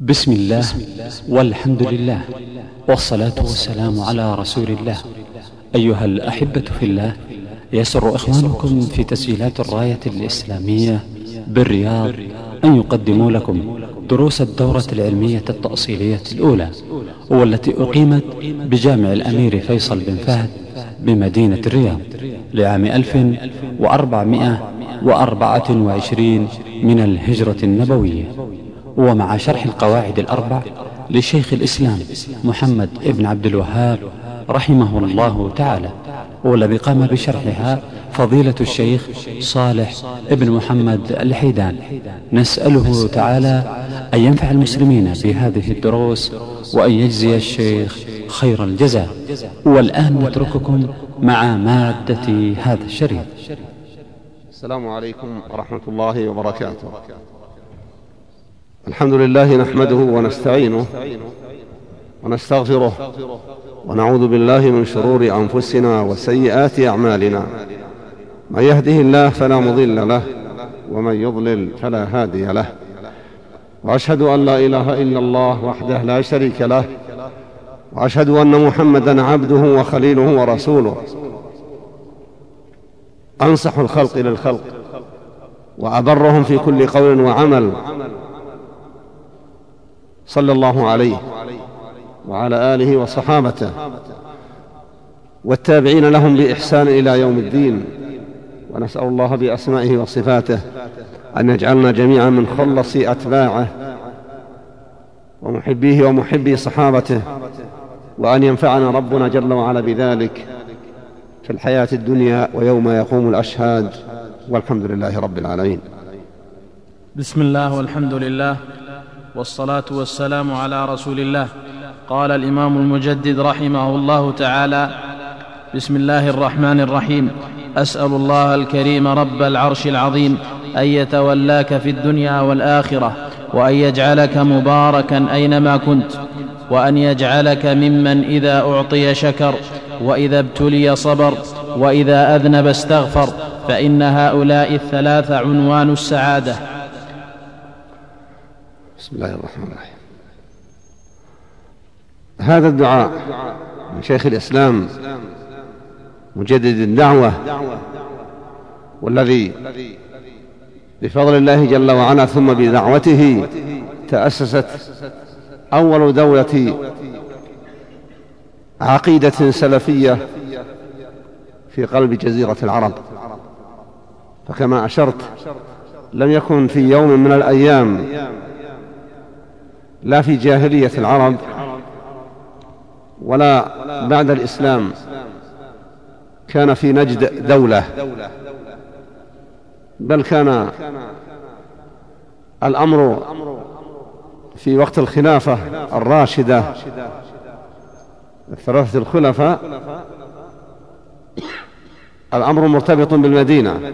بسم الله والحمد لله والصلاة والسلام على رسول الله. أيها الأحبة في الله يسر إخوانكم في تسجيلات الراية الإسلامية بالرياض أن يقدموا لكم دروس الدورة العلمية التأصيلية الأولى والتي أقيمت بجامع الأمير فيصل بن فهد بمدينة الرياض لعام 1424 من الهجرة النبوية. ومع شرح القواعد الأربع لشيخ الإسلام محمد ابن عبد الوهاب رحمه الله تعالى والذي قام بشرحها فضيلة الشيخ صالح ابن محمد الحيدان. نسأله تعالى أن ينفع المسلمين بهذه الدروس وأن يجزي الشيخ خير الجزاء. والآن نترككم مع مادة هذا الشريط. السلام عليكم ورحمة الله وبركاته. الحمد لله نحمده ونستعينه ونستغفره ونعوذ بالله من شرور أنفسنا وسيئات أعمالنا. من يهده الله فلا مضل له ومن يضلل فلا هادي له. وأشهد أن لا إله إلا الله وحده لا شريك له وأشهد أن محمدا عبده وخليله ورسوله. أنصح الخلق للخلق وأبرهم في كل قول وعمل. صلى الله عليه وعلى آله وصحابته والتابعين لهم بإحسان إلى يوم الدين. ونسأل الله بأسمائه وصفاته أن يجعلنا جميعا من خلص أتباعه ومحبيه ومحبي صحابته وأن ينفعنا ربنا جل وعلا بذلك في الحياة الدنيا ويوم يقوم الأشهاد. والحمد لله رب العالمين. بسم الله والحمد لله. والصلاة والسلام على رسول الله. قال الإمام المجدد رحمه الله تعالى بسم الله الرحمن الرحيم. أسأل الله الكريم رب العرش العظيم أن يتولاك في الدنيا والآخرة وأن يجعلك مباركا أينما كنت وأن يجعلك ممن إذا أعطي شكر وإذا ابتلي صبر وإذا أذنب استغفر فإن هؤلاء الثلاث عنوان السعادة. بسم الله الرحمن الرحيم. هذا الدعاء من شيخ الإسلام مجدد الدعوة والذي بفضل الله جل وعلا ثم بدعوته تأسست أول دولة عقيدة سلفية في قلب جزيرة العرب. فكما أشرت لم يكن في يوم من الأيام لا في جاهلية العرب ولا بعد الإسلام كان في نجد دولة بل كان الأمر في وقت الخلافة الراشدة الثلاثة الخلفاء الأمر مرتبط بالمدينة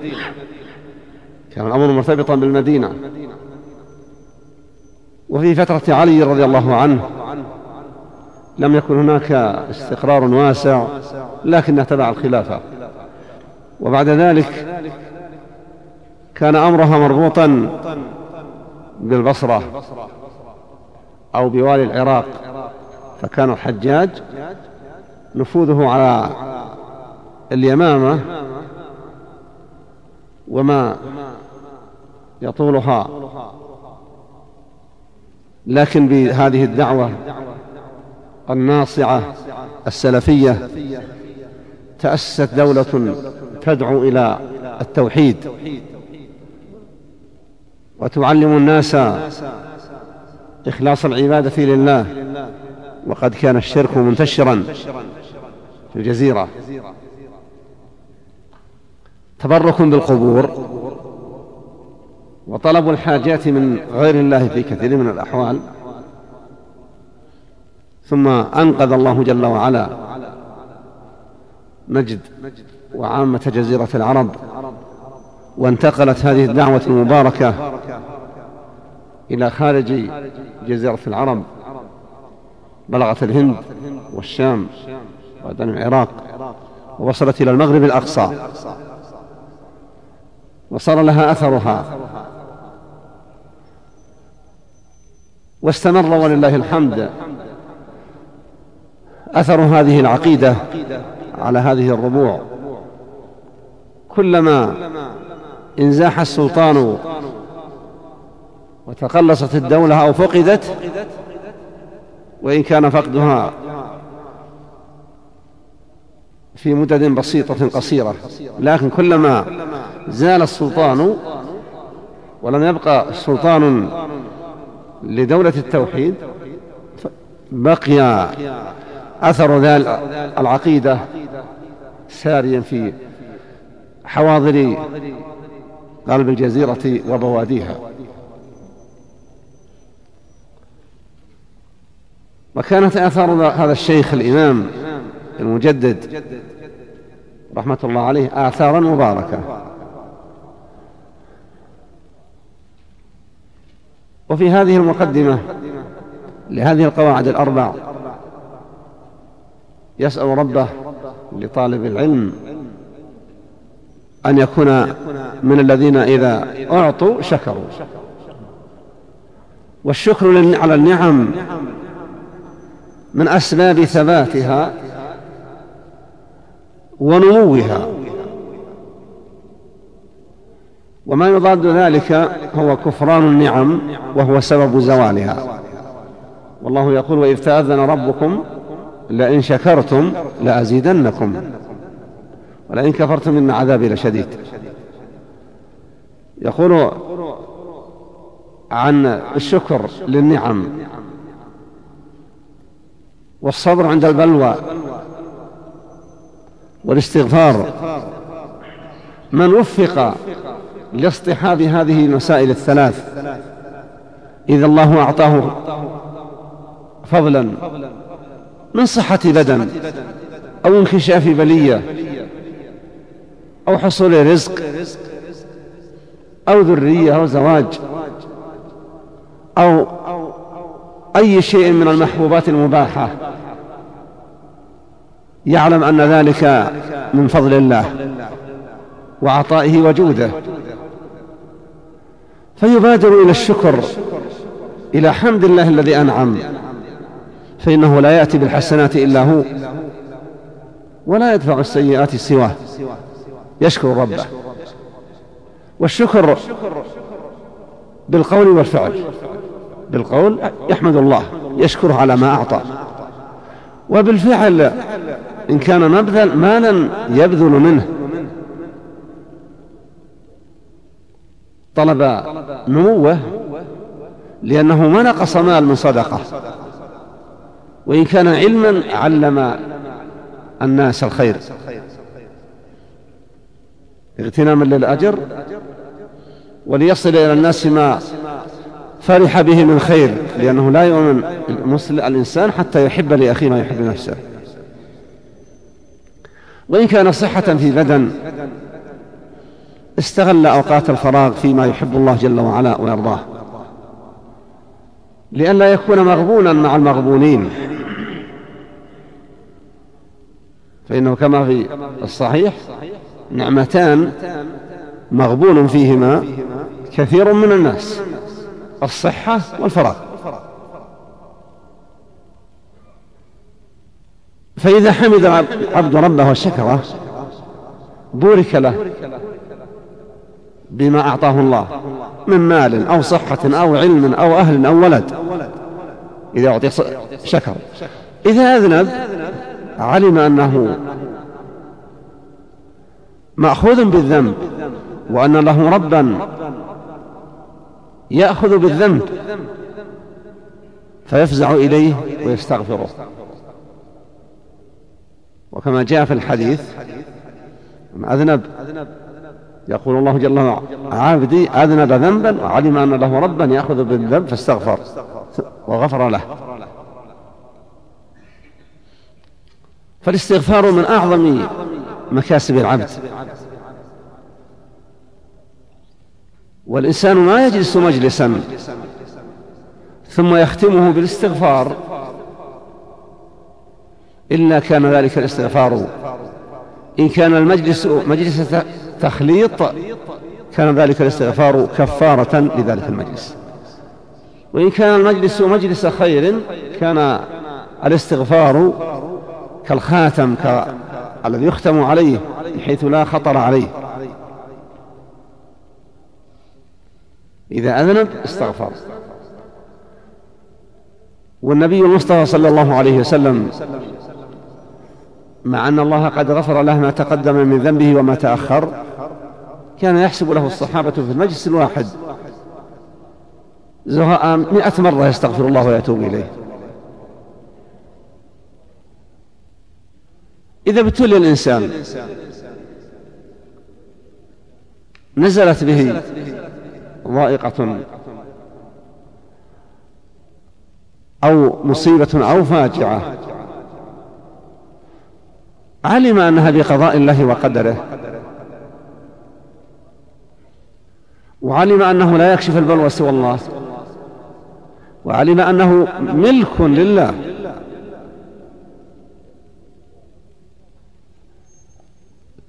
كان الأمر مرتبطا بالمدينة. وفي فترة علي رضي الله عنه لم يكن هناك استقرار واسع لكنه تبع الخلافة. وبعد ذلك كان أمرها مربوطا بالبصرة أو بوالي العراق فكان الحجاج نفوذه على اليمامة وما يطولها لكن بهذه الدعوة الناصعة السلفية تأسست دولة تدعو إلى التوحيد. وتعلم الناس إخلاص العبادة لله وقد كان الشرك منتشرا في الجزيرة. تبرك بالقبور وطلب الحاجات من غير الله في كثير من الأحوال. ثم أنقذ الله جل وعلا نجد وعامة جزيرة العرب وانتقلت هذه الدعوة المباركة إلى خارج جزيرة العرب بلغت الهند والشام وبعدين العراق ووصلت إلى المغرب الأقصى وصار لها أثرها واستمر ولله الحمد. أثر هذه العقيدة على هذه الربوع. كلما انزاح السلطان وتقلصت الدولة أو فقدت وإن كان فقدها في مدد بسيطة قصيرة. لكن كلما زال السلطان ولم يبقى سلطان لدولة التوحيد بقي أثر ذلك العقيدة ساريا في حواضر قلب الجزيرة وبواديها. وكانت آثار هذا الشيخ الإمام المجدد رحمة الله عليه آثارا مباركة. وفي هذه المقدمة لهذه القواعد الأربع يسأل ربه لطالب العلم أن يكون من الذين إذا أعطوا شكروا. والشكر على النعم من أسباب ثباتها ونموها. وما يضاد ذلك هو كفران النعم وهو سبب زوالها. والله يقول وإذ تأذن ربكم لئن شكرتم لأزيدنكم ولئن كفرتم إن عذابي لشديد. يقول عن الشكر للنعم والصبر عند البلوى والاستغفار. من وفق لاصطحاب هذه المسائل الثلاث. إذا الله أعطاه فضلا من صحة بدن أو انكشاف بلية أو حصول رزق أو ذرية أو زواج أو أي شيء من المحبوبات المباحة. يعلم أن ذلك من فضل الله وعطائه وجوده. فيبادر إلى الشكر إلى حمد الله الذي أنعم. فإنه لا يأتي بالحسنات إلا هو ولا يدفع السيئات سواه. يشكر ربه. والشكر بالقول والفعل بالقول يحمد الله يشكره على ما أعطى. وبالفعل إن كان مبذل مالا يبذل منه. طلب نموه لأنه ما نقص مال من صدقة. وإن كان علما علم الناس الخير. اغتناما للأجر وليصل إلى الناس ما فرح به من خير لأنه لا يؤمن الإنسان حتى يحب لأخيه ما يحب نفسه وإن كان صحة في بدن استغل أوقات الفراغ فيما يحب الله جل وعلا ويرضاه. لئلا يكون مغبونا مع المغبونين. فإنه كما في الصحيح نعمتان مغبون فيهما كثير من الناس. الصحة والفراغ. فإذا حمد العبد ربه وشكره بورك له. بما أعطاه الله من مال أو صحة أو علم أو أهل أو ولد إذا أعطي شكر. إذا أذنب علم أنه مأخوذ بالذنب وأن له ربا يأخذ بالذنب فيفزع إليه ويستغفره. وكما جاء في الحديث أذنب يقول الله جل وعلا عبدي أذنب ذنبا وعلم أن له ربا يأخذ بالذنب فاستغفر. وغفر له. فالاستغفار من أعظم مكاسب العبد. والإنسان ما يجلس مجلسا ثم يختمه بالاستغفار. إلا كان ذلك الاستغفار. إن كان المجلس مجلس تخليط كان ذلك الاستغفار كفارة لذلك المجلس وإن كان المجلس مجلس خير كان الاستغفار كالخاتم. الذي يختم عليه بحيث لا خطر عليه إذا أذنب استغفر والنبي المصطفى صلى الله عليه وسلم مع أن الله قد غفر له ما تقدم من ذنبه وما تأخر كان يحسب له الصحابة في المجلس الواحد. زهاء مئة مرة يستغفر الله ويتوب إليه. إذا ابتلي الإنسان نزلت به ضائقة أو مصيبة أو فاجعة علم أنها بقضاء الله وقدره. وعلم أنه لا يكشف البلوى سوى الله. وعلم أنه ملك لله.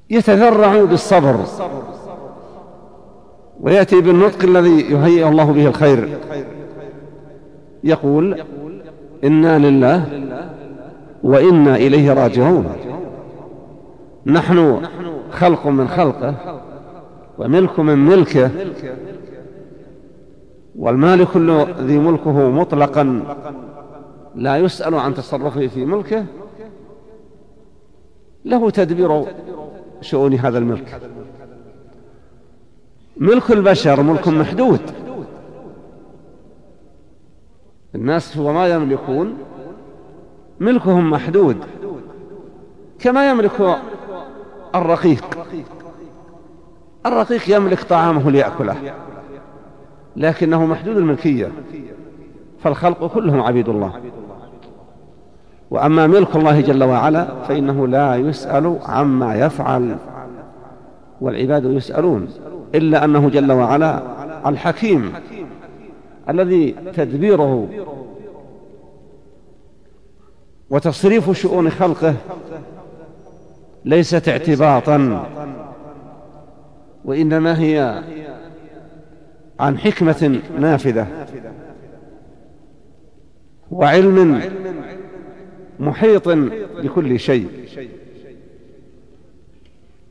يتذرع بالصبر. ويأتي بالنطق الذي يهيئ الله به الخير. يقول إنا لله وإنا إليه راجعون. نحن خلق من خلقه. وملك من ملكه. والمالك ذي ملكه مطلقا. لا يسأل عن تصرفه في ملكه. له تدبير شؤون هذا الملك. ملك البشر ملك محدود. الناس وما يملكون ملكهم محدود. كما يملك الرقيق. الرقيق يملك طعامه ليأكله لكنه محدود الملكية فالخلق كلهم عبيد الله. وأما ملك الله جل وعلا فإنه لا يسأل عما يفعل والعباد يسألون إلا أنه جل وعلا الحكيم الذي تدبيره وتصريف شؤون خلقه ليست اعتباطا. وإنما هي عن حكمة نافذة وعلم محيط بكل شيء.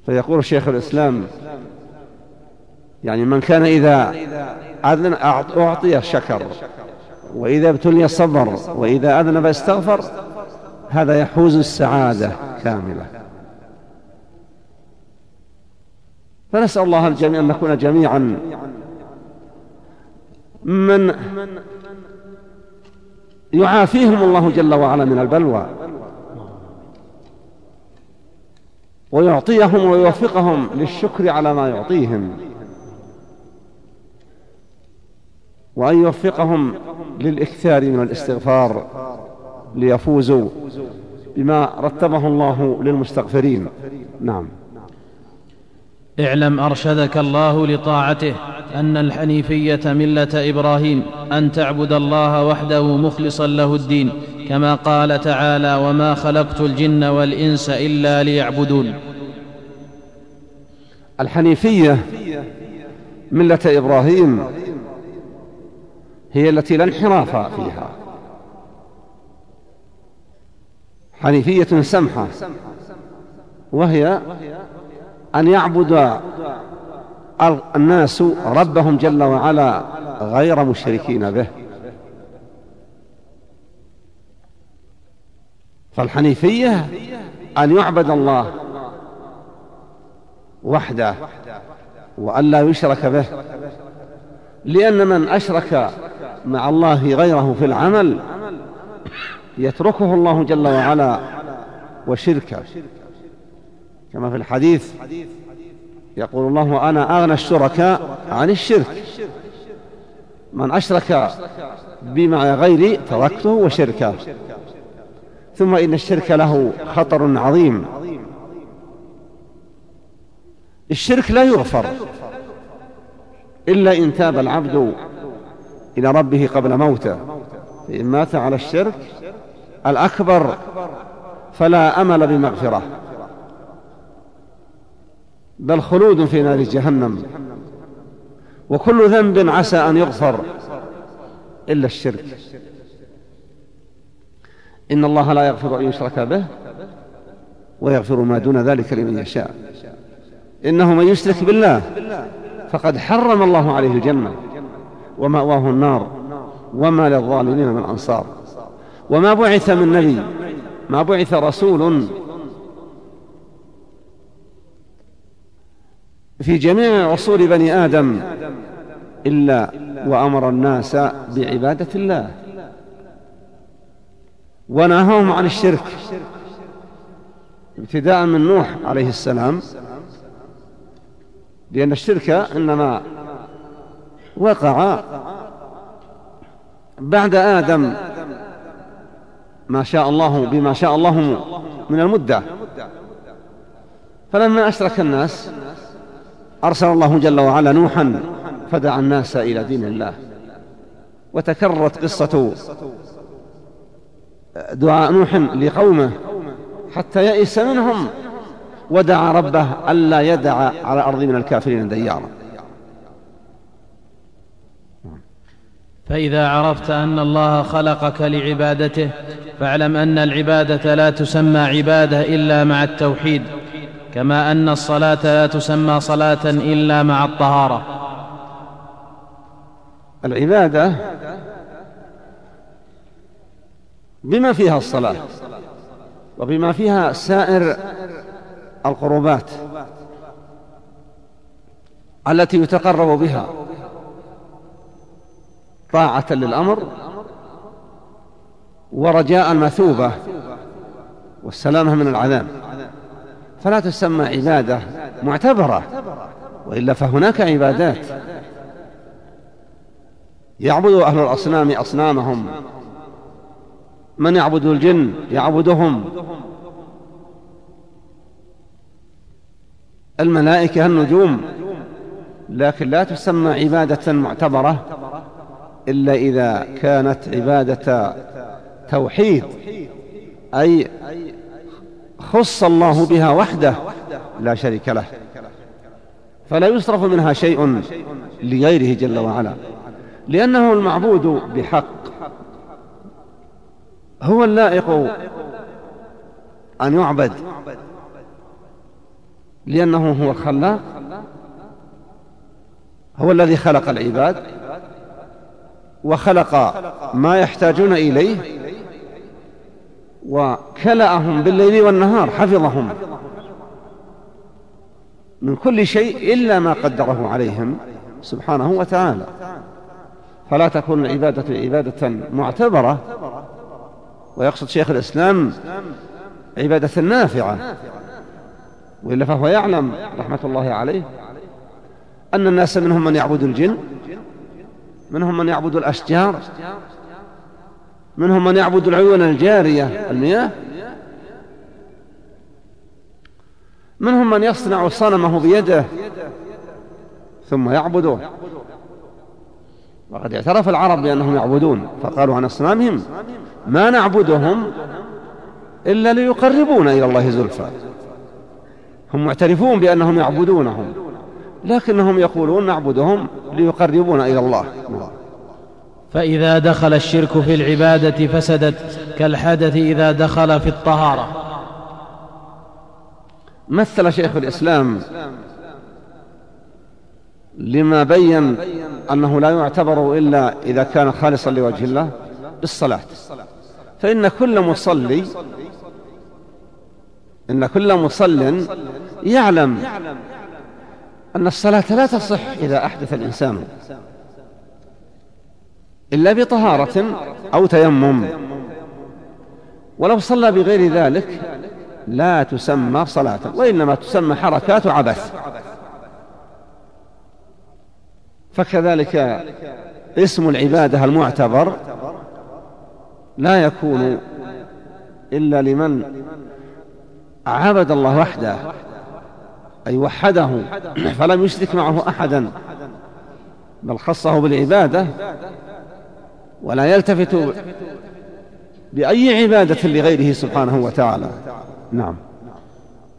فيقول شيخ الإسلام يعني من كان إذا أذن أعطي شكر وإذا ابتلي صبر وإذا أذنب استغفر هذا يحوز السعادة كاملة. فنسأل الله الجميع أن نكون جميعا من يعافيهم الله جل وعلا من البلوى ويعطيهم ويوفقهم للشكر على ما يعطيهم وأن يوفقهم للإكثار من الاستغفار ليفوزوا بما رتبه الله للمستغفرين. نعم. اعلم أرشدك الله لطاعته أن الحنيفية ملة إبراهيم أن تعبد الله وحده مخلصا له الدين كما قال تعالى وما خلقت الجن والإنس إلا ليعبدون. الحنيفية ملة إبراهيم هي التي لا انحراف فيها. حنيفية سمحة وهي أن يعبد الناس ربهم جل وعلا غير مشركين به. فالحنيفية أن يعبد الله وحده وأن لا يشرك به. لأن من أشرك مع الله غيره في العمل يتركه الله جل وعلا وشركه. كما في الحديث يقول الله وأنا أغنى الشركاء عن الشرك. من أشرك بمع غيري تركته وشركه. ثم إن الشرك له خطر عظيم. الشرك لا يغفر إلا إن تاب العبد إلى ربه قبل موته. فإن مات على الشرك الأكبر فلا أمل بمغفرة. بل خلود في نار جهنم. وكل ذنب عسى أن يغفر إلا الشرك. إن الله لا يغفر أن يشرك به ويغفر ما دون ذلك لمن يشاء. إنه من يشرك بالله فقد حرم الله عليه الجنة ومأواه النار وما للظالمين من أنصار. وما بعث من نبي ما بعث رسول في جميع عصور بني آدم إلا وأمر الناس بعبادة الله. ونهاهم عن الشرك. ابتداء من نوح عليه السلام لأن الشرك إنما وقع بعد آدم ما شاء الله بما شاء الله من المدة. فلما أشرك الناس أرسل الله جل وعلا نوحا فدعا الناس إلى دين الله. وتكررت قصة دعاء نوح لقومه حتى يئس منهم ودعا ربه ألا يدع على الأرض من الكافرين ديارا. فإذا عرفت أن الله خلقك لعبادته فاعلم أن العبادة لا تسمى عبادة إلا مع التوحيد. كما أن الصلاة لا تسمى صلاة إلا مع الطهارة. العبادة بما فيها الصلاة وبما فيها سائر القربات التي يتقرب بها طاعة للأمر ورجاء المثوبة والسلامة من العذاب. فلا تسمى عبادة معتبرة وإلا فهناك عبادات. يعبد أهل الأصنام أصنامهم. من يعبد الجن يعبدهم. الملائكة النجوم. لكن لا تسمى عبادة معتبرة إلا إذا كانت عبادة توحيد أي خص الله بها وحده لا شريك له فلا يصرف منها شيء لغيره جل وعلا لأنه المعبود بحق هو اللائق أن يعبد لأنه هو الخلاق هو الذي خلق العباد وخلق ما يحتاجون إليه وكلأهم بالليل والنهار حفظهم. من كل شيء إلا ما قدره عليهم سبحانه وتعالى. فلا تكون العبادة عبادة معتبرة. ويقصد شيخ الإسلام عبادة نافعة. وإلا فهو يعلم رحمة الله عليه أن الناس منهم من يعبد الجن منهم من يعبد الأشجار منهم من يعبد العيون الجارية. المياه. منهم من يصنع صنمه بيده ثم يعبده. وقد اعترف العرب بأنهم يعبدون فقالوا عن أصنامهم ما نعبدهم إلا ليقربونا إلى الله زلفى. هم معترفون بأنهم يعبدونهم لكنهم يقولون نعبدهم ليقربونا إلى الله. فإذا دخل الشرك في العبادة فسدت كالحدث إذا دخل في الطهارة. مثل شيخ الإسلام لما بين أنه لا يعتبر إلا إذا كان خالصا لوجه الله بالصلاة. فإن كل مصلي إن كل مصل يعلم أن الصلاة لا تصح إذا أحدث الإنسان. إلا بطهارة أو تيمم. ولو صلى بغير ذلك لا تسمى صلاة وإنما تسمى حركات عبث. فكذلك اسم العبادة المعتبر لا يكون إلا لمن عبد الله وحده أي وحده فلم يشرك معه أحدا بل خصه بالعبادة ولا يلتفت بأي عبادة لغيره سبحانه وتعالى. نعم.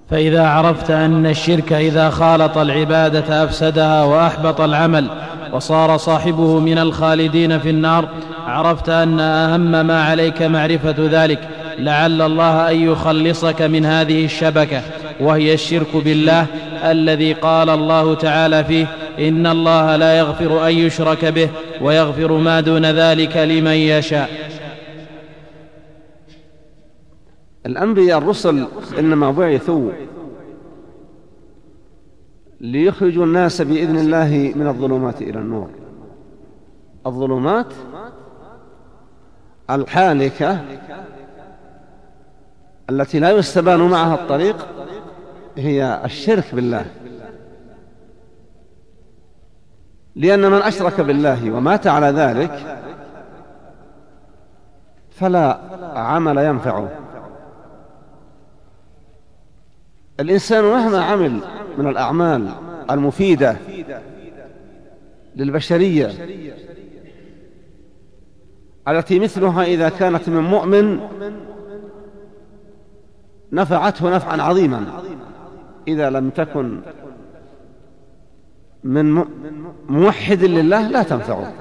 فإذا عرفت أن الشرك إذا خالط العبادة أفسدها وأحبط العمل وصار صاحبه من الخالدين في النار عرفت أن أهم ما عليك معرفة ذلك لعل الله أن يخلصك من هذه الشبكة وهي الشرك بالله الذي قال الله تعالى فيه إن الله لا يغفر أن يشرك به. ويغفر ما دون ذلك لمن يشاء. الأنبياء الرسل إنما بعثوا ليخرجوا الناس بإذن الله من الظلمات إلى النور. الظلمات الحالكة التي لا يستبان معها الطريق هي الشرك بالله. لأن من أشرك بالله ومات على ذلك فلا عمل ينفعه. الإنسان مهما عمل من الأعمال المفيدة للبشرية التي مثلها إذا كانت من مؤمن نفعته نفعا عظيما إذا لم تكن من موحد لله لا تنفعه.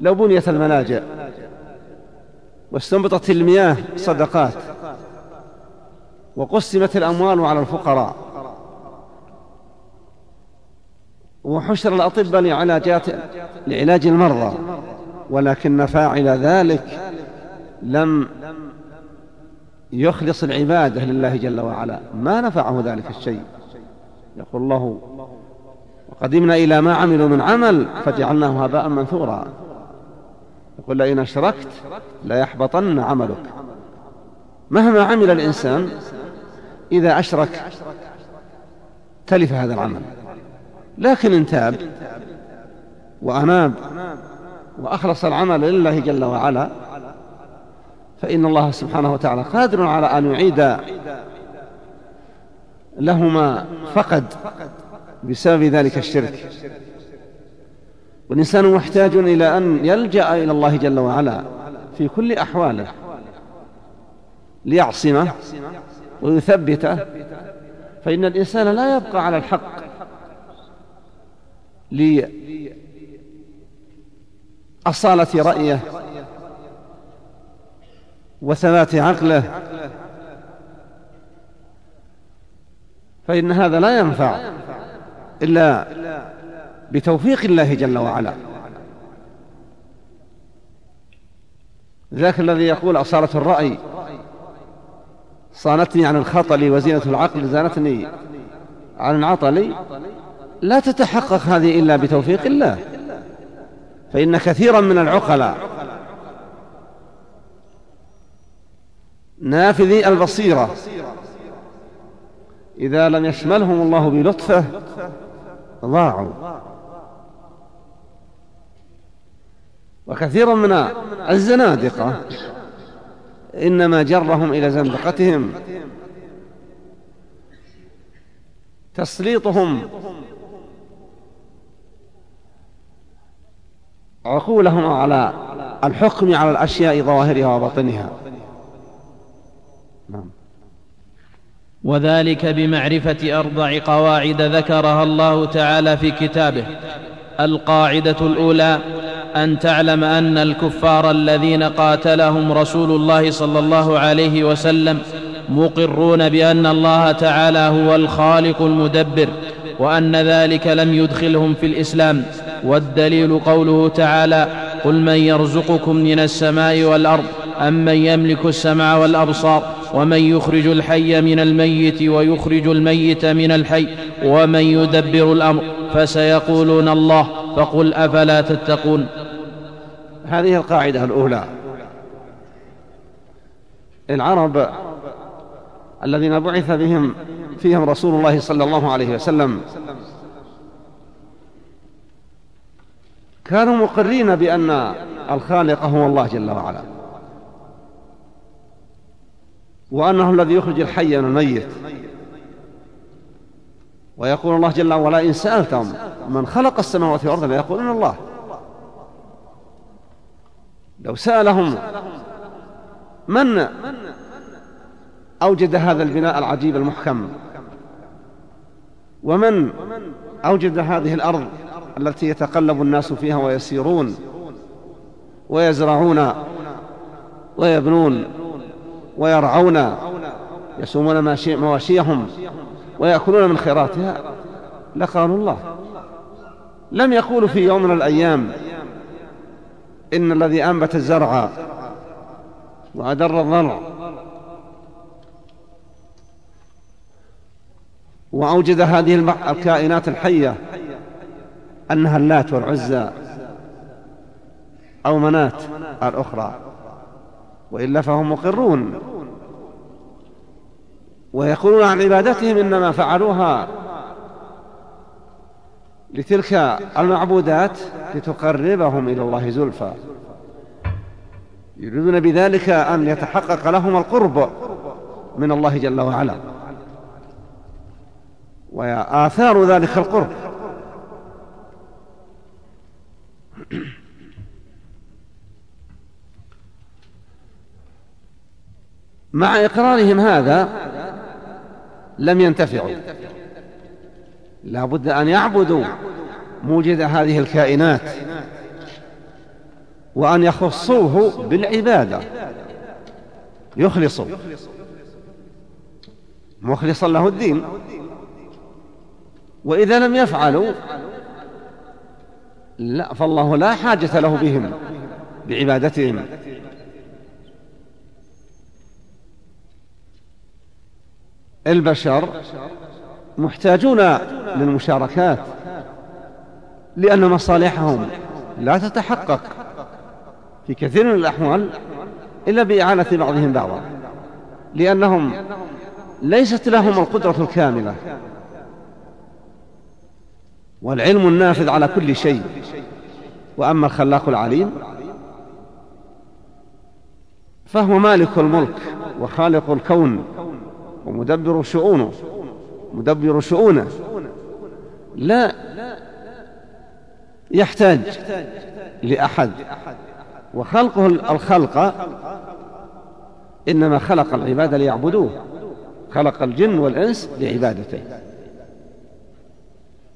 لو بنيت الملاجئ واستنبطت المياه صدقات وقسمت الأموال على الفقراء وحشر الأطباء لعلاجات لعلاج المرضى ولكن فاعل ذلك لم يخلص العبادة لله جل وعلا. ما نفعه ذلك الشيء. يقول الله وقدمنا إلى ما عملوا من عمل فجعلناه هباء منثورا. يقول لئن أشركت ليحبطن عملك. مهما عمل الإنسان إذا أشرك تلف هذا العمل. لكن إن تاب وأناب وأخلص العمل لله جل وعلا فإن الله سبحانه وتعالى قادر على أن يعيد له ما فقد بسبب ذلك الشرك. والإنسان محتاج إلى أن يلجأ إلى الله جل وعلا في كل أحواله. ليعصمه ويثبته فإن الإنسان لا يبقى على الحق. لأصالة رأيه وثبات عقله. فإن هذا لا ينفع. إلا بتوفيق الله جل وعلا. ذاك الذي يقول أصالة الرأي صانتني عن الخطل وزينة العقل زانتني عن العطل لا تتحقق هذه إلا بتوفيق الله. فإن كثيرا من العقلاء نافذي البصيرة إذا لم يشملهم الله بلطفه ضاعوا وكثيرا من الزنادقة إنما جرهم إلى زندقتهم. تسليطهم. عقولهم على الحكم على الأشياء ظواهرها وباطنها نعم وذلك بمعرفة أربع قواعد ذكرها الله تعالى في كتابه. القاعدة الأولى أن تعلم أن الكفار الذين قاتلهم رسول الله صلى الله عليه وسلم مقرون بأن الله تعالى هو الخالق المدبر وأن ذلك لم يدخلهم في الإسلام. والدليل قوله تعالى قل من يرزقكم من السماء والأرض امن يملك السمع والأبصار؟ ومن يخرج الحي من الميت ويخرج الميت من الحي ومن يدبر الأمر فسيقولون الله فقل أفلا تتقون. هذه القاعدة الأولى. العرب الذين بعث بهم فيهم رسول الله صلى الله عليه وسلم كانوا مقرين بأن الخالق هو الله جل وعلا. وأنه الذي يخرج الحي من الميت. ويقول الله جل وعلا إن سألتم من خلق السماوات والأرض ليقولون الله. لو سألهم من أوجد هذا البناء العجيب المحكم ومن أوجد هذه الأرض التي يتقلب الناس فيها ويسيرون ويزرعون ويبنون ويرعون يسومون مواشيهم ويأكلون من خيراتها. لقالوا الله. لم يقولوا في يوم من الأيام إن الذي أنبت الزرع وأدر الضرع وأوجد هذه الكائنات الحية أنها اللات والعزى أو منات الأخرى. وإلا فهم مقرون. ويقولون عن عبادتهم إنما فعلوها لتلك المعبودات لتقربهم إلى الله زلفى. يريدون بذلك أن يتحقق لهم القرب من الله جل وعلا. وآثار ذلك القرب. مع إقرارهم هذا لم ينتفعوا. لا بد أن يعبدوا موجد هذه الكائنات وأن يخصوه بالعبادة. يخلصوا. مخلصا له الدين. وإذا لم يفعلوا لا فالله لا حاجة له بهم بعبادتهم. البشر محتاجون للمشاركات لأن مصالحهم لا تتحقق في كثير من الأحوال إلا بإعانة بعضهم بعضا لأنهم ليست لهم القدرة الكاملة. والعلم النافذ على كل شيء. وأما الخلاق العليم فهو مالك الملك وخالق الكون. ومدبر شؤونه مدبر شؤونه. لا يحتاج لأحد. وخلقه الخلق إنما خلق العباد ليعبدوه. خلق الجن والإنس لعبادته.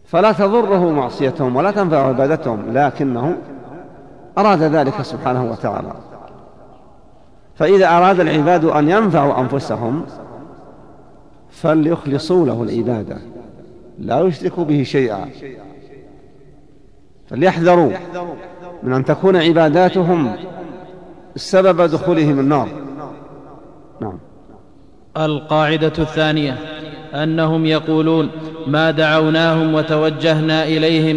فلا تضره معصيتهم ولا تنفع عبادتهم لكنه أراد ذلك سبحانه وتعالى. فإذا أراد العباد أن ينفعوا أنفسهم فليخلصوا له العبادة لا يشركوا به شيئا. فليحذروا من أن تكون عباداتهم سبب دخولهم النار. نعم. القاعدة الثانية أنهم يقولون ما دعوناهم وتوجهنا إليهم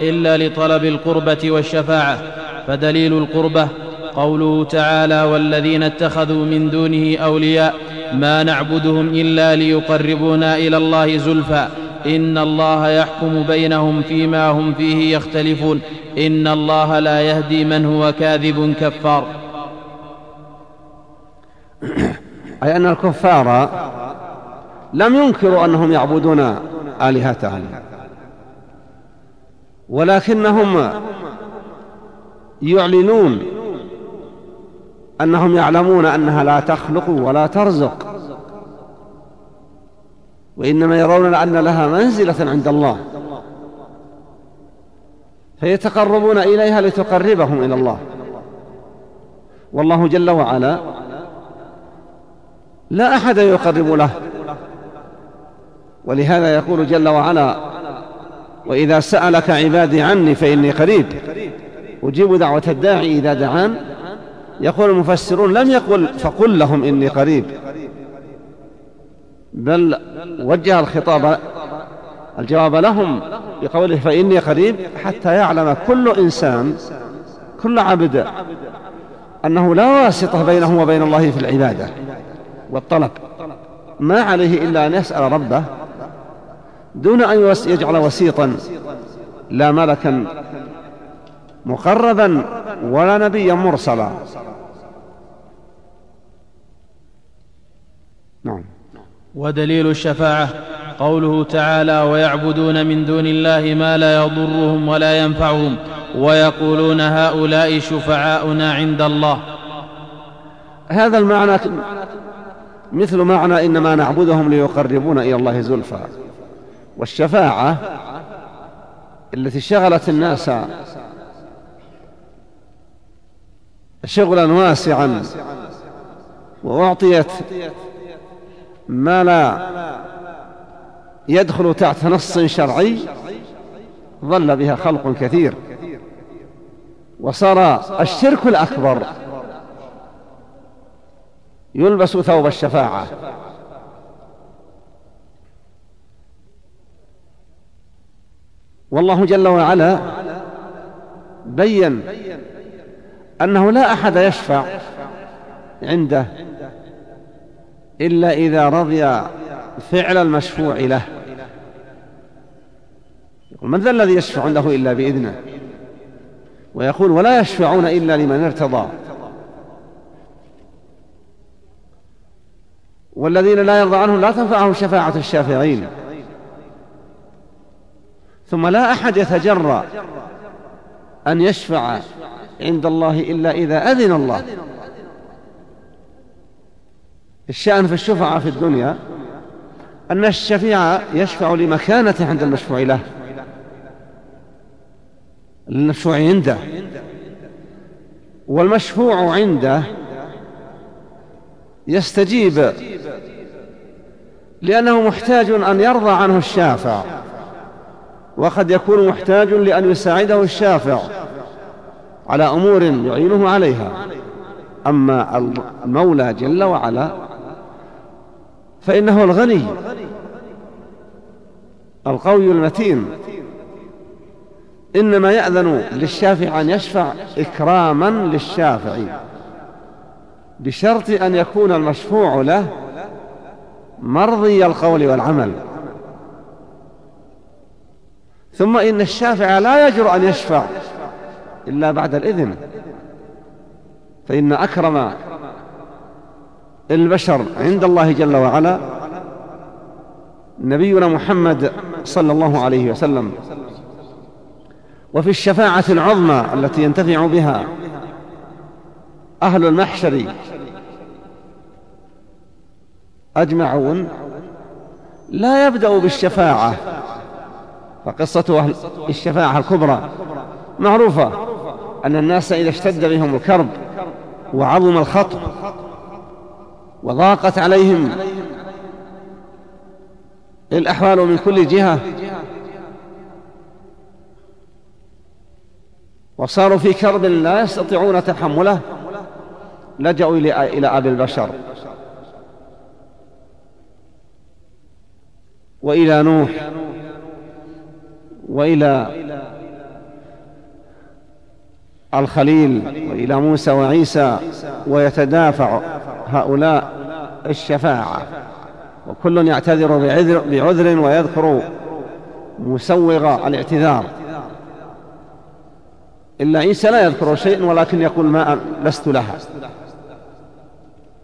إلا, لطلب القربة والشفاعة. فدليل القربة قوله تعالى والذين اتخذوا من دونه أولياء ما نعبدهم إلا ليقربونا إلى الله زلفى. إن الله يحكم بينهم فيما هم فيه يختلفون. إن الله لا يهدي من هو كاذب كفار. أي أن الكفار لم ينكروا أنهم يعبدون آلهتهم ولكنهم يعلنون أنهم يعلمون أنها لا تخلق ولا ترزق. وإنما يرون أن لها منزلة عند الله. فيتقربون إليها لتقربهم إلى الله. والله جل وعلا لا أحد يقرب له. ولهذا يقول جل وعلا وإذا سألك عبادي عني فإني قريب. أجيب دعوة الداعي إذا دعان يقول المفسرون لم يقل فقل لهم إني قريب. بل وجه الخطاب الجواب لهم بقوله فإني قريب حتى يعلم كل إنسان كل عبد أنه لا واسطة بينه وبين الله في العبادة والطلب. ما عليه إلا أن يسأل ربه دون أن يجعل وسيطا لا ملكا مقربا ولا نبيا مرسلا نعم ودليل الشفاعة. قوله تعالى ويعبدون من دون الله ما لا يضرهم ولا ينفعهم ويقولون هؤلاء شفعاؤنا عند الله. هذا المعنى مثل معنى إنما نعبدهم ليقربون إلى الله زلفى. والشفاعة التي شغلت الناس شغلا واسعا وأعطيت ما لا يدخل تحت نص شرعي ظل بها خلق كثير. وصار الشرك الأكبر. يلبس ثوب الشفاعة. والله جل وعلا بين أنه لا أحد يشفع عنده. إلا إذا رضي فعل المشفوع له. يقول من ذا الذي يشفع عنده إلا بإذنه؟ ويقول ولا يشفعون إلا لمن ارتضى. والذين لا يرضى عنهم لا تنفعهم شفاعة الشافعين. ثم لا أحد يتجرأ أن يشفع عند الله إلا إذا أذن الله. الشأن في الشفعاء في الدنيا أن الشفيع يشفع لمكانته عند المشفوع له. المشفوع عنده. والمشفوع عنده يستجيب لأنه محتاج أن يرضى عنه الشافع. وقد يكون محتاج لأن يساعده الشافع على أمور يعينه عليها. أما المولى جل وعلا فإنه الغني القوي المتين. إنما يأذن للشافع أن يشفع إكراما للشافع بشرط أن يكون المشفوع له مرضي القول والعمل. ثم إن الشافع لا يجرؤ أن يشفع إلا بعد الإذن فإن أكرم البشر عند الله جل وعلا. نبينا محمد صلى الله عليه وسلم. وفي الشفاعة العظمى التي ينتفع بها أهل المحشر أجمعون لا يبدأ بالشفاعة. فقصة أهل الشفاعة الكبرى معروفة أن الناس إذا اشتد بهم الكرب وعظم الخطب وضاقت عليهم. الأحوال من كل جهة. وصاروا في كرب لا يستطيعون تحمله. لجأوا إلى أبي البشر. وإلى نوح. وإلى الخليل. وإلى موسى وعيسى. ويتدافع. هؤلاء الشفاعة. وكل يعتذر بعذر, بعذر ويذكر مسوغ الاعتذار. إلا عيسى لا يذكر شيء ولكن يقول ما لست لها.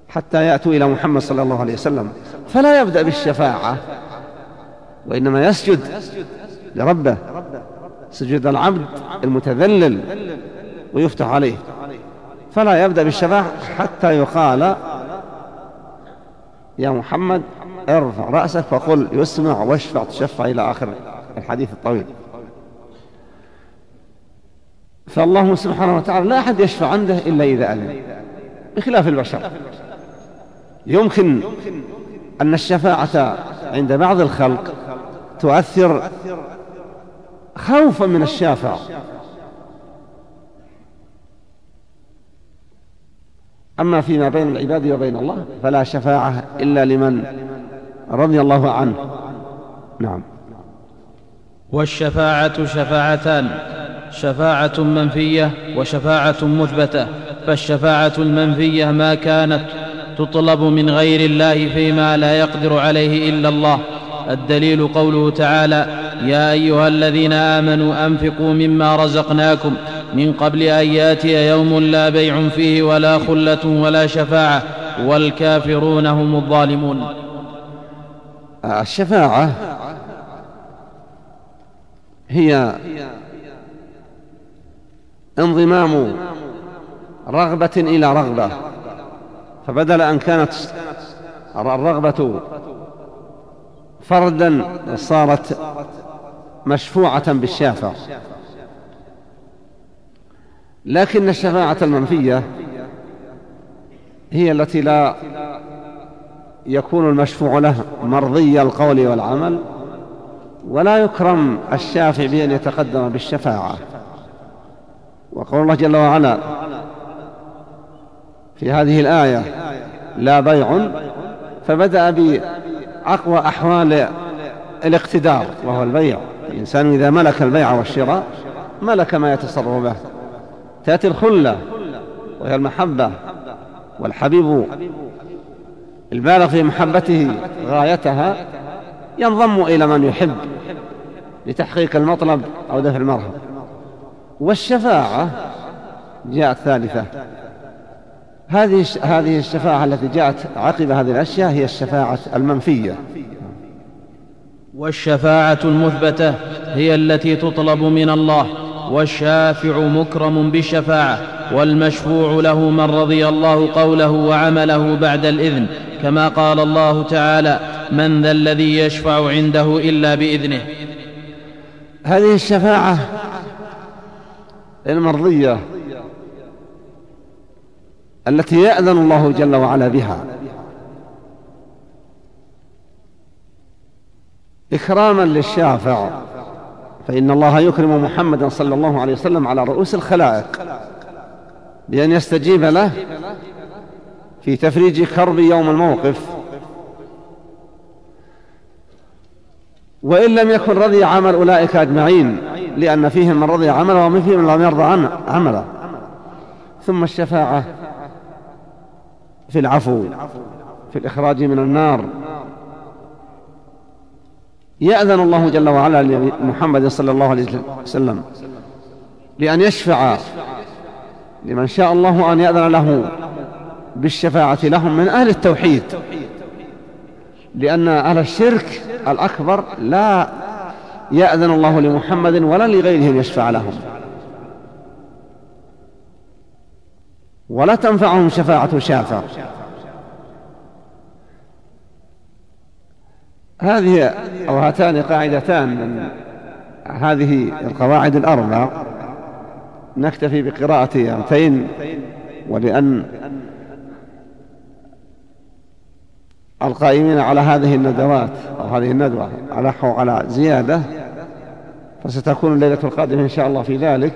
حتى يأتوا إلى محمد صلى الله عليه وسلم. فلا يبدأ بالشفاعة. وإنما يسجد لربه. سجد العبد المتذلل ويفتح عليه. فلا يبدأ بالشفاعة حتى يقال يا محمد ارفع رأسك فقل يسمع واشفع تشفع إلى آخر الحديث الطويل. فالله سبحانه وتعالى لا أحد يشفع عنده إلا إذا أذن بخلاف البشر. يمكن أن الشفاعة عند بعض الخلق تؤثر خوفا من الشافع أما فيما بين العباد وبين الله فلا شفاعة إلا لمن رضي الله عنه. نعم. والشفاعة شفاعتان شفاعة منفية وشفاعة مثبتة فالشفاعة المنفية ما كانت تطلب من غير الله فيما لا يقدر عليه إلا الله. الدليل قوله تعالى يا أيها الذين آمنوا أنفقوا مما رزقناكم من قبل أن يأتي يوم لا بيع فيه ولا خلة ولا شفاعة والكافرون هم الظالمون. الشفاعة هي انضمام رغبة إلى رغبة فبدل أن كانت الرغبة فردا صارت مشفوعة بالشافع لكن الشفاعة المنفية هي التي لا يكون المشفوع له مرضي القول والعمل ولا يكرم الشافع بأن يتقدم بالشفاعة. وقول الله جل وعلا في هذه الآية لا بيع فبدأ بأقوى أحوال الاقتدار وهو البيع. الإنسان إذا ملك البيع والشراء ملك ما يتصرف به. تأتي الخلة وهي المحبة والحبيب البالغ في محبته غايتها ينضم إلى من يحب لتحقيق المطلب أو دفع المرهب والشفاعة جاءت ثالثة. هذه هذه الشفاعة التي جاءت عقب هذه الأشياء هي الشفاعة المنفية. والشفاعة المثبتة هي التي تطلب من الله والشافع مكرم بالشفاعة والمشفوع له من رضي الله قوله وعمله بعد الإذن كما قال الله تعالى من ذا الذي يشفع عنده إلا بإذنه. هذه الشفاعة المرضية التي يأذن الله جل وعلا بها. إكراما للشافع. فإن الله يكرم محمدا صلى الله عليه وسلم على رؤوس الخلائق. بأن يستجيب له في تفريج كرب يوم الموقف. وإن لم يكن رضي عمل أولئك أجمعين لأن فيهم من رضي عمله ومن فيهم من لم يرضى عمله. ثم الشفاعة في العفو في الإخراج من النار. يأذن الله جل وعلا لمحمد صلى الله عليه وسلم لأن يشفع لمن شاء الله أن يأذن له بالشفاعة لهم من أهل التوحيد. لأن أهل الشرك الأكبر لا يأذن الله لمحمد ولا لغيره أن يشفع لهم. ولا تنفعهم شفاعة شافع. هذه أو هاتان قاعدتان من هذه القواعد الأربع نكتفي بقراءة آيتين ولأن القائمين على هذه الندوات أو هذه الندوة ألحوا على زيادة فستكون الليلة القادمة إن شاء الله في ذلك.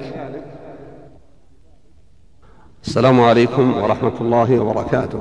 السلام عليكم ورحمة الله وبركاته.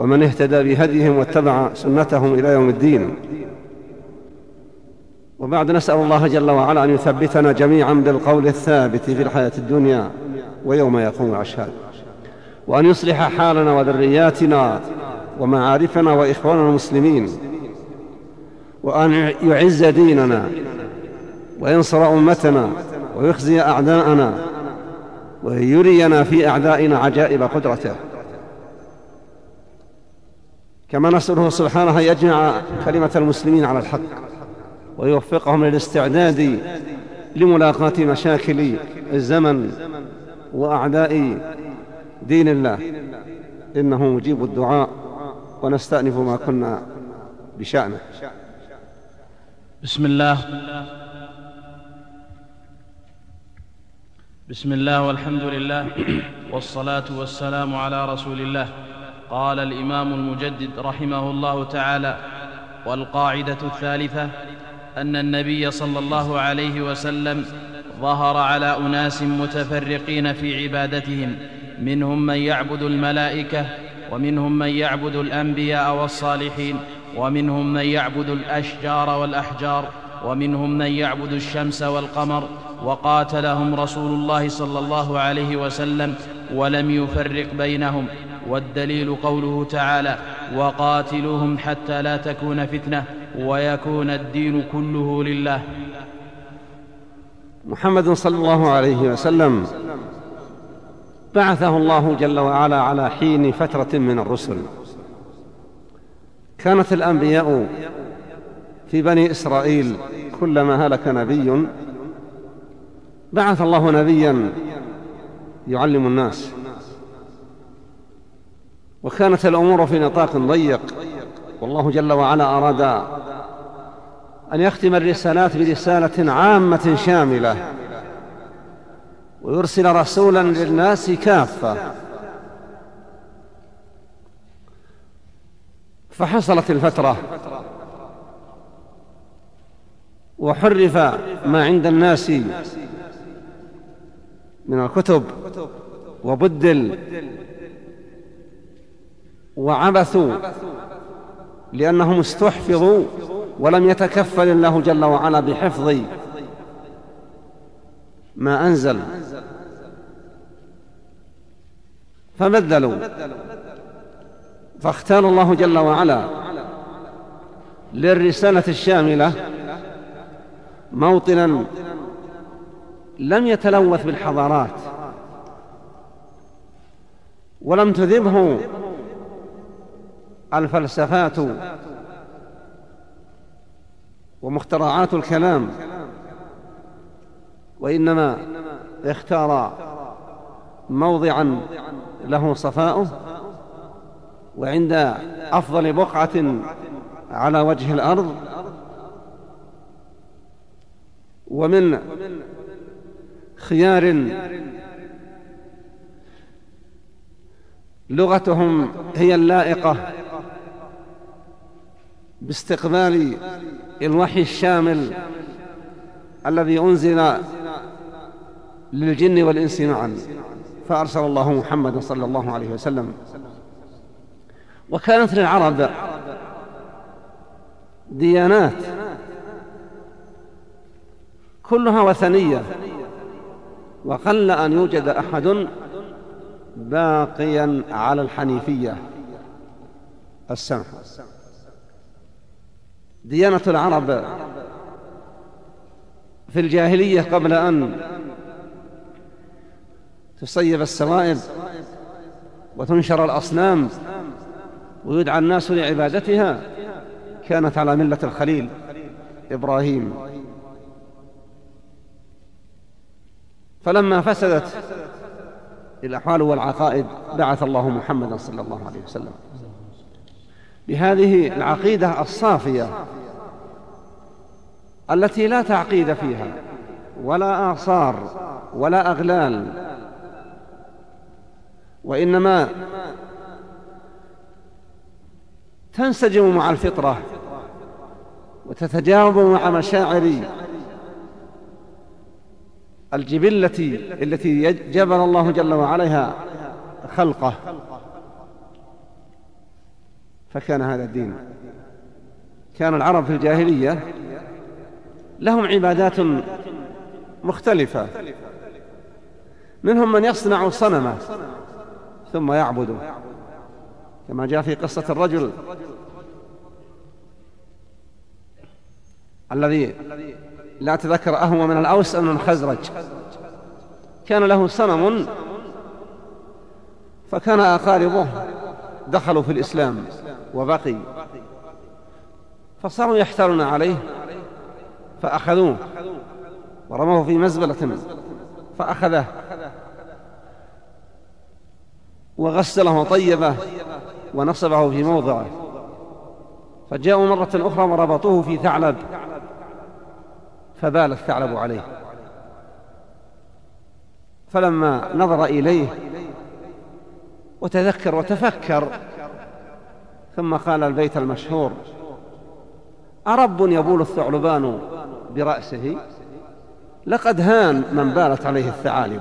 ومن اهتدى بهديهم واتبع سنتهم إلى يوم الدين. وبعد نسأل الله جل وعلا أن يثبتنا جميعا بالقول الثابت في الحياة الدنيا ويوم يقوم الأشهاد وأن يصلح حالنا وذرياتنا ومعارفنا وإخواننا المسلمين. وأن يعز ديننا وينصر أمتنا ويخزي أعداءنا ويرينا في أعدائنا عجائب قدرته. كما نسأله سبحانه أن يجمع كلمة المسلمين على الحق ويوفقهم للاستعداد لملاقاة مشاكل الزمن وأعداء دين الله. إنه مجيب الدعاء ونستأنف ما كنا بشأنه. بسم الله. بسم الله والحمد لله والصلاة والسلام على رسول الله. قال الإمام المجدد رحمه الله تعالى والقاعدة الثالثة أن النبي صلى الله عليه وسلم ظهر على أناس متفرقين في عبادتهم منهم من يعبد الملائكة ومنهم من يعبد الأنبياء والصالحين ومنهم من يعبد الأشجار والأحجار ومنهم من يعبد الشمس والقمر وقاتلهم رسول الله صلى الله عليه وسلم ولم يفرق بينهم. والدليل قوله تعالى وقاتلوهم حتى لا تكون فتنة ويكون الدين كله لله. محمد صلى الله عليه وسلم بعثه الله جل وعلا على حين فترة من الرسل. كانت الأنبياء في بني إسرائيل كلما هلك نبي بعث الله نبيا يعلم الناس. وكانت الأمور في نطاق ضيق. والله جل وعلا أراد أن يختم الرسالات برسالة عامة شاملة. ويرسل رسولا للناس كافة. فحصلت الفترة. وحرف ما عند الناس من الكتب وبدل وعبثوا لأنهم استحفظوا ولم يتكفل الله جل وعلا بحفظ ما أنزل. فبدلوا. فاختار الله جل وعلا للرسالة الشاملة موطنا لم يتلوث بالحضارات ولم تذبه الفلسفات ومخترعات الكلام وإنما اختار موضعا له صفاؤه وعند أفضل بقعة على وجه الأرض ومن خيار لغتهم هي اللائقة باستقبال الوحي الشامل الذي أنزل للجن والإنس معا. فأرسل الله محمدا صلى الله عليه وسلم. وكانت للعرب ديانات كلها وثنية وقل أن يوجد أحد باقيا على الحنيفية السمحة ديانة العرب في الجاهلية قبل أن تصيب السوائب وتنشر الأصنام ويدعى الناس لعبادتها كانت على ملة الخليل إبراهيم. فلما فسدت الأحوال والعقائد بعث الله محمدا صلى الله عليه وسلم. بهذه العقيدة الصافية التي لا تعقيد فيها ولا آثار ولا أغلال. وإنما تنسجم مع الفطرة وتتجاوب مع مشاعر الجبلة التي جبل الله جل وعلا خلقه. فكان هذا الدين. كان العرب في الجاهلية لهم عبادات مختلفة. منهم من يصنع صنما ثم يعبده كما جاء في قصة الرجل الذي لا أتذكر أهو من الأوس أم من الخزرج. كان له صنم فكان أقاربه دخلوا في الإسلام. وبقي. فصاروا يحترون عليه فأخذوه ورموه في مزبلة فأخذه وغسله وطيبه ونصبه في موضعه. فجاءوا مرة أخرى وربطوه في ثعلب فبال الثعلب عليه. فلما نظر إليه وتذكر وتفكر ثم قال البيت المشهور أرب يبول الثعلبان برأسه؟ لقد هان من بالت عليه الثعالب.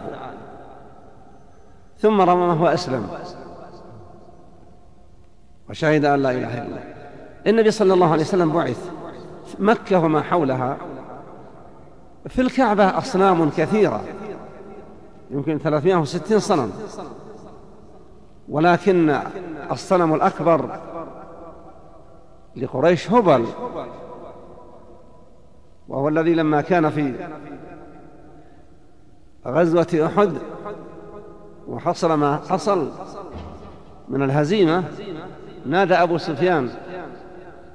ثم رممه وأسلم وشهد أن لا إله إلا الله. النبي صلى الله عليه وسلم بعث مكة وما حولها. في الكعبة أصنام كثيرة. يمكن 360 صنم. ولكن الصنم الأكبر لقريش هبل. وهو الذي لما كان في غزوة أحد وحصل ما حصل من الهزيمة نادى أبو سفيان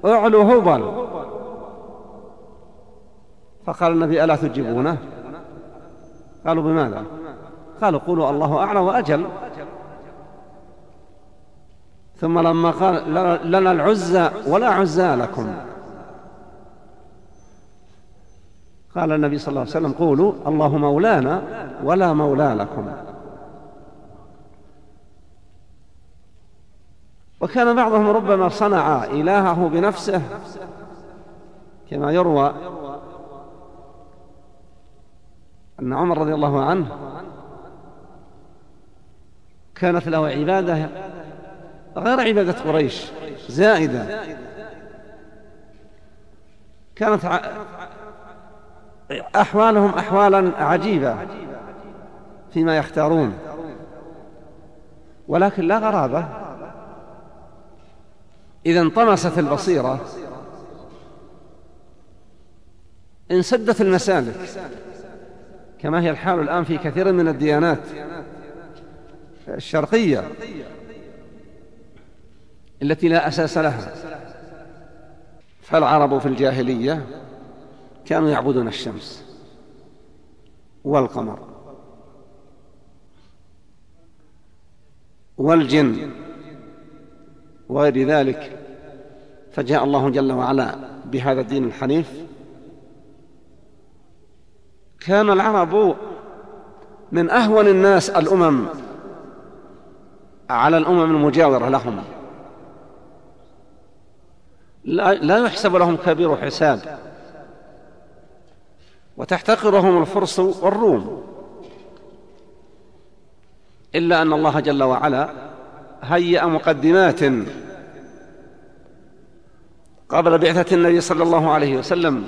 اعلو هبل. فقال النبي ألا تجيبونه؟ قالوا بماذا؟ قالوا قولوا الله أعلى وأجل. ثم لما قال لنا العزى ولا عزى لكم. قال النبي صلى الله عليه وسلم قولوا الله مولانا ولا مولى لكم. وكان بعضهم ربما صنع إلهه بنفسه كما يروى أن عمر رضي الله عنه كانت له عبادة غير عبادة قريش زائدة. كانت أحوالهم أحوالا عجيبة فيما يختارون. ولكن لا غرابة. إذا انطمست البصيرة انسدت المسالك كما هي الحال الآن في كثير من الديانات الشرقية. التي لا أساس لها. فالعرب في الجاهلية كانوا يعبدون الشمس والقمر والجن وغير ذلك فجاء الله جل وعلا بهذا الدين الحنيف. كان العرب من أهون الناس الأمم على الأمم المجاورة لهم. لا, يحسب لهم كبير حساب. وتحتقرهم الفرس والروم. إلا أن الله جل وعلا هيأ مقدمات قبل بعثة النبي صلى الله عليه وسلم.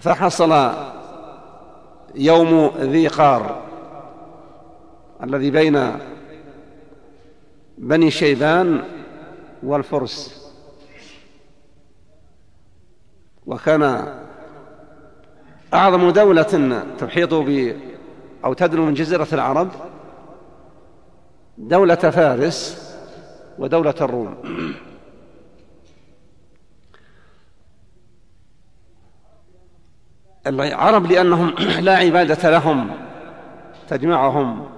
فحصل يوم ذي قار الذي بين بني شيبان والفرس. وكان أعظم دولة تحيط ب أو تدنو من جزيرة العرب دولة فارس ودولة الروم. العرب لأنهم لا عبادة لهم تجمعهم.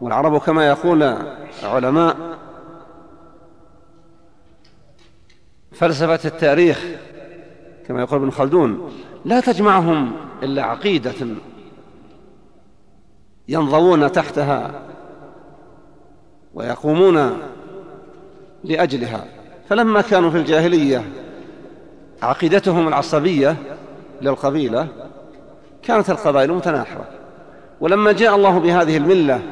والعرب كما يقول علماء فلسفة التاريخ كما يقول ابن خلدون لا تجمعهم إلا عقيدة ينضوون تحتها ويقومون لأجلها. فلما كانوا في الجاهلية عقيدتهم العصبية للقبيلة كانت القبائل متناحرة. ولما جاء الله بهذه الملة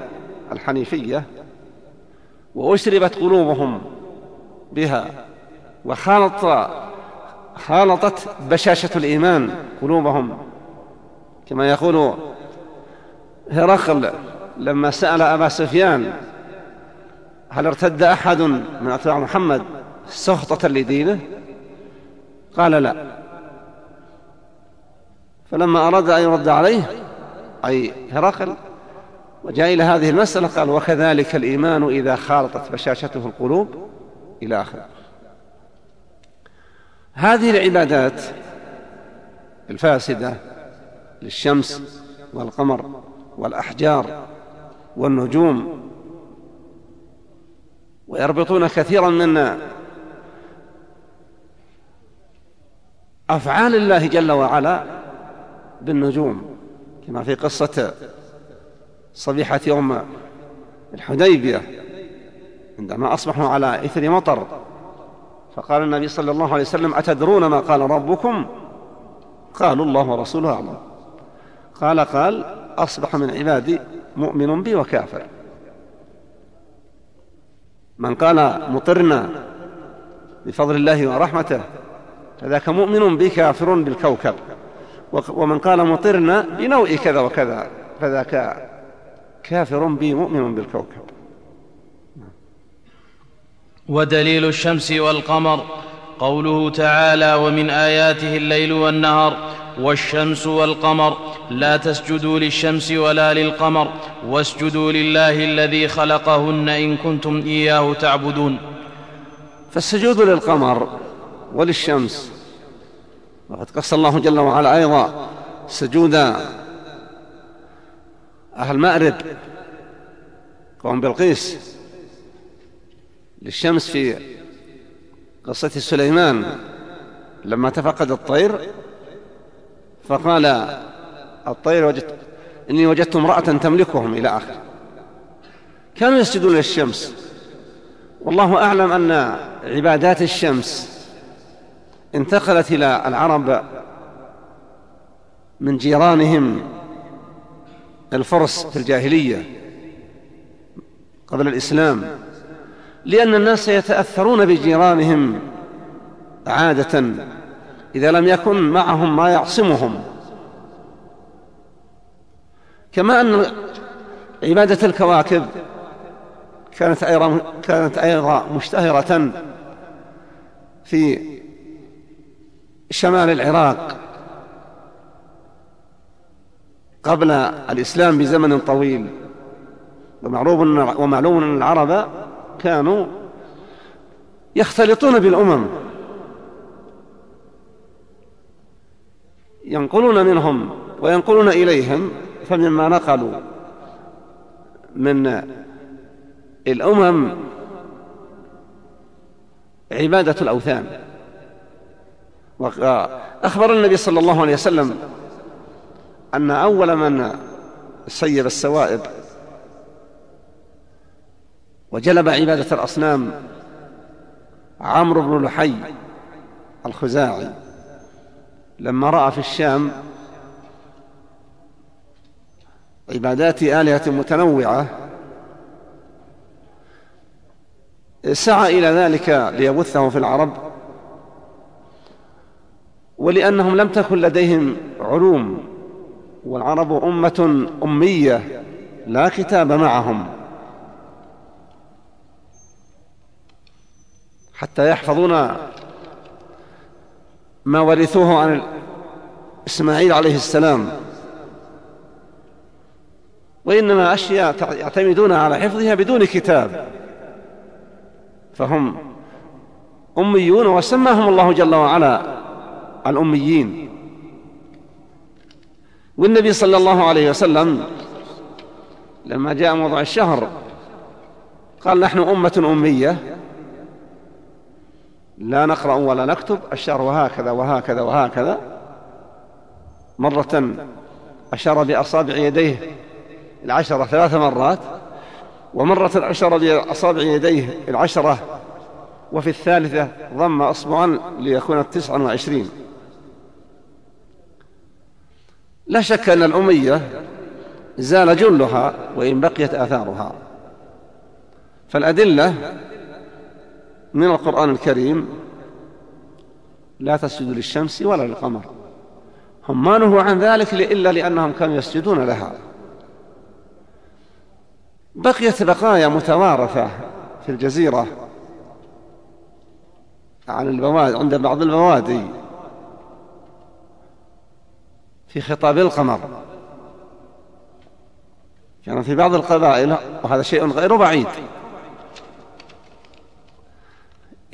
الحنيفية وأشربت قلوبهم بها وخالط خالطت بشاشة الإيمان قلوبهم. كما يقول هرقل لما سأل أبا سفيان هل ارتد أحد من أتباع محمد سخطة لدينه؟ قال لا. فلما أراد أن يرد عليه أي هرقل وجاء إلى هذه المسألة قال وكذلك الإيمان إذا خالطت بشاشته القلوب إلى آخره. هذه العبادات الفاسدة للشمس والقمر والأحجار والنجوم ويربطون كثيرا من أفعال الله جل وعلا بالنجوم كما في قصة صبيحة يوم الحديبية عندما أصبحوا على إثر مطر فقال النبي صلى الله عليه وسلم أتدرون ما قال ربكم؟ قالوا الله ورسوله أعلم. قال قال أصبح من عبادي مؤمن بي وكافر. من قال مطرنا بفضل الله ورحمته فذاك مؤمن بي كافر بالكوكب ومن قال مطرنا بنوء كذا وكذا فذاك كافر بي مؤمن بالكوكب. ودليل الشمس والقمر قوله تعالى ومن آياته الليل والنهار والشمس والقمر لا تسجدوا للشمس ولا للقمر واسجدوا لله الذي خلقهن إن كنتم إياه تعبدون. فالسجود للقمر وللشمس وقد قص الله جل وعلا أيضا سجود أهل مأرب. قوم بلقيس. للشمس في قصة سليمان. لما تفقد الطير فقال الطير وجدت إني وجدت امرأة تملكهم إلى آخر. كانوا يسجدون للشمس. والله أعلم أن عبادات الشمس انتقلت إلى العرب من جيرانهم. الفرس في الجاهلية قبل الإسلام لأن الناس يتأثرون بجيرانهم عادة إذا لم يكن معهم ما يعصمهم. كما أن عبادة الكواكب كانت أيضا كانت أيضا مشتهرة في شمال العراق. قبل الإسلام بزمن طويل. ومعلوم أن العرب كانوا يختلطون بالأمم. ينقلون منهم وينقلون إليهم. فمما نقلوا من الأمم عبادة الأوثان. وأخبر النبي صلى الله عليه وسلم أن أول من سيب السوائب وجلب عبادة الأصنام عمرو بن لحي الخزاعي لما رأى في الشام عبادات آلهة متنوعة سعى إلى ذلك ليبثه في العرب ولأنهم لم تكن لديهم علوم والعرب أمة أمية لا كتاب معهم. حتى يحفظون ما ورثوه عن إسماعيل عليه السلام. وإنما أشياء يعتمدون على حفظها بدون كتاب. فهم أميون وسماهم الله جل وعلا الأميين. والنبي صلى الله عليه وسلم لما جاء موضع الشهر قال نحن أمة أمية لا نقرأ ولا نكتب الشهر وهكذا وهكذا وهكذا. مرة أشار بأصابع يديه العشرة ثلاث مرات ومرة أشار بأصابع يديه العشرة وفي الثالثة ضم أصبعا ليكون تسعا وعشرين لا شك أن الأمية زال جلها وإن بقيت آثارها. فالأدلة من القرآن الكريم لا تسجدوا للشمس ولا للقمر. هم ما نهوا عن ذلك إلا لأنهم كانوا يسجدون لها. بقيت بقايا متوارثة في الجزيرة عن البوادي عند بعض البوادي. في خطاب القمر. كان في بعض القبائل وهذا شيء غير بعيد.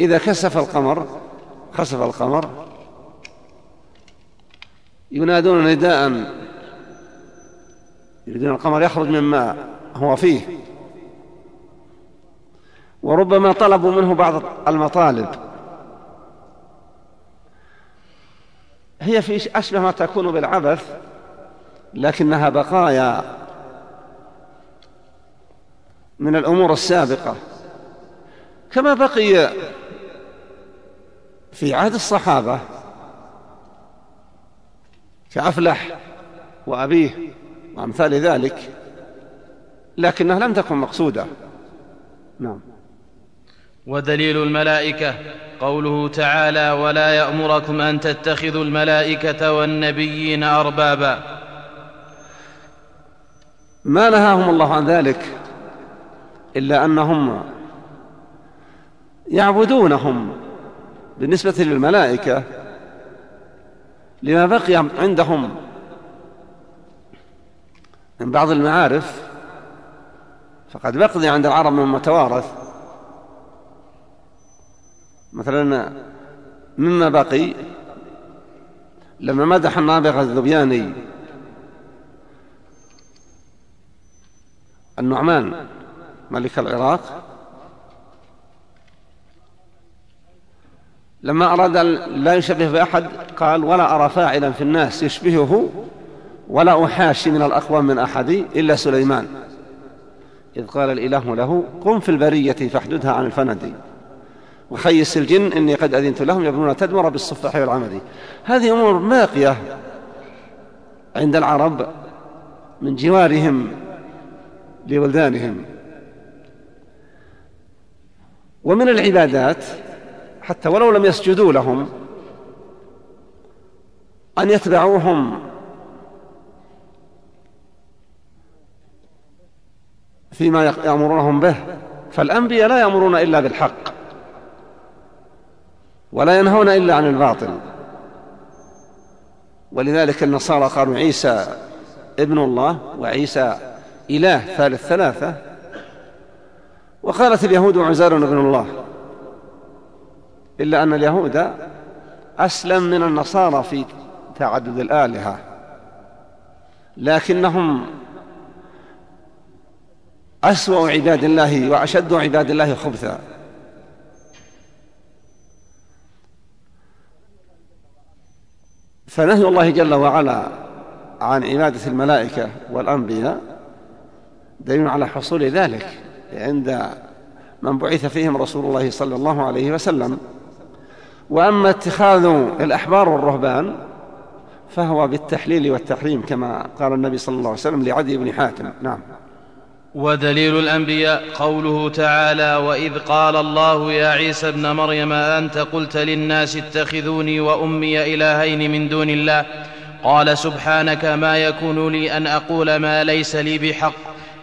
إذا كسف القمر خسف القمر ينادون نداء. يريدون القمر يخرج مما هو فيه. وربما طلبوا منه بعض المطالب. هي في أشبه ما تكون بالعبث لكنها بقايا من الأمور السابقة. كما بقي في عهد الصحابة كأفلح وأبيه وأمثال ذلك لكنها لم تكن مقصودة. نعم. ودليل الملائكة. قوله تعالى ولا يأمركم أن تتخذوا الملائكة والنبيين أربابا. ما نهاهم الله عن ذلك إلا أنهم يعبدونهم بالنسبة للملائكة لما بقي عندهم من بعض المعارف. فقد بقي عند العرب من متوارث. مثلا مما بقي لما مدح النابغة الذبياني النعمان ملك العراق لما أراد أن لا يشبه بأحد قال ولا أرى فاعلا في الناس يشبهه ولا أحاشي من الأقوام من أحد إلا سليمان. إذ قال الإله له قم في البرية فاحددها عن الفند. وخيس الجن إني قد أذنت لهم يبنون تدمر بالصفاح والعمد هذه أمور باقية عند العرب من جوارهم لولدانهم. ومن العبادات حتى ولو لم يسجدوا لهم أن يتبعوهم فيما يأمرونهم به. فالأنبياء لا يأمرون إلا بالحق. ولا ينهون إلا عن الباطل. ولذلك النصارى قالوا عيسى ابن الله وعيسى إله ثالث ثلاثة. وقالت اليهود عزار ابن الله إلا أن اليهود أسلم من النصارى في تعدد الآلهة. لكنهم أسوأ عباد الله وأشد عباد الله خبثا. فنهي الله جل وعلا عن عبادة الملائكة والأنبياء دليل على حصول ذلك عند من بعث فيهم رسول الله صلى الله عليه وسلم. وأما اتخاذ الأحبار والرهبان فهو بالتحليل والتحريم كما قال النبي صلى الله عليه وسلم لعدي بن حاتم. نعم. ودليل الأنبياء قوله تعالى وإذ قال الله يا عيسى ابن مريم انت قلت للناس اتخذوني وأمي إلهين من دون الله؟ قال سبحانك ما يكون لي أن أقول ما ليس لي بحق.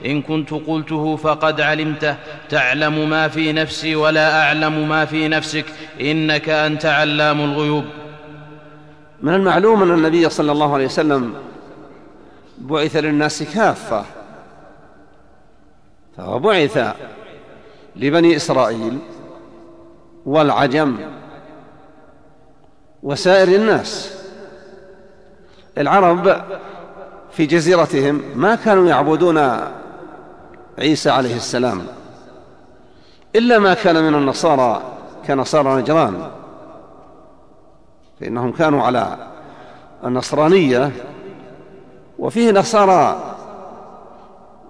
إن كنت قلته فقد علمته. تعلم ما في نفسي ولا أعلم ما في نفسك. إنك أنت علام الغيوب. من المعلوم أن النبي صلى الله عليه وسلم بعث للناس كافة. فبعث لبني إسرائيل والعجم وسائر الناس. العرب في جزيرتهم ما كانوا يعبدون عيسى عليه السلام إلا ما كان من النصارى كنصارى نجران. فإنهم كانوا على النصرانية وفيه نصارى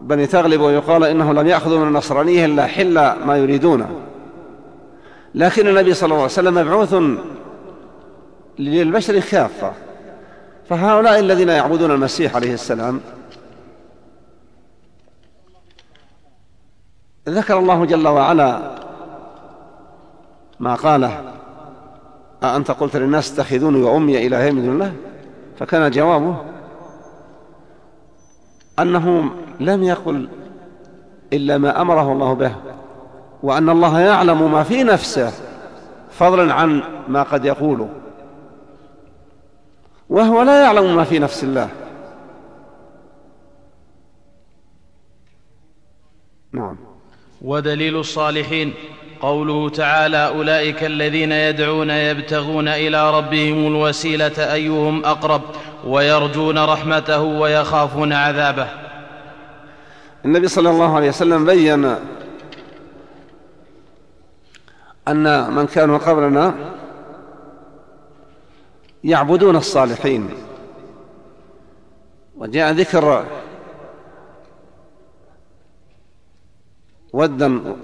بني تغلب ويقال إنه لم يأخذوا من النصرانية إلا حل ما يريدونه لكن النبي صلى الله عليه وسلم مبعوث للبشر كافة فهؤلاء الذين يعبدون المسيح عليه السلام ذكر الله جل وعلا ما قاله. أأنت قلت للناس اتخذوني وأمي إلهين من دون الله؟ فكان جوابه أنه لم يقل إلا ما أمره الله به وأن الله يعلم ما في نفسه فضلا عن ما قد يقوله وهو لا يعلم ما في نفس الله. نعم. ودليل الصالحين. قوله تعالى أولئك الذين يدعون يبتغون إلى ربهم الوسيلة أيهم أقرب ويرجون رحمته ويخافون عذابه. النبي صلى الله عليه وسلم بين أن من كانوا قبلنا يعبدون الصالحين. وجاء ذكر ودا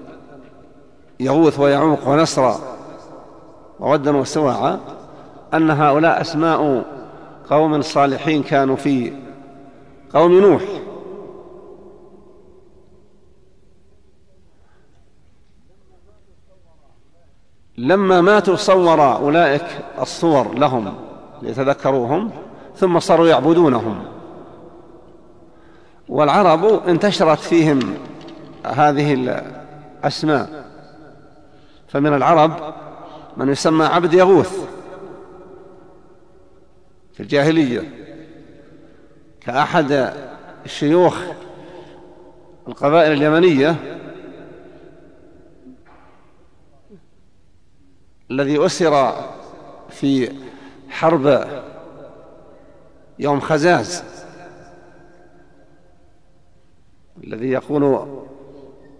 يغوث ويعوق ونسرا وودا وسواعا أن هؤلاء أسماء قوم صالحين كانوا في قوم نوح. لما ماتوا صور أولئك الصور لهم ليتذكروهم ثم صاروا يعبدونهم. والعرب انتشرت فيهم هذه الأسماء. فمن العرب من يسمى عبد يغوث في الجاهلية كأحد الشيوخ القبائل اليمنية الذي أسر في حرب يوم خزاز الذي يقول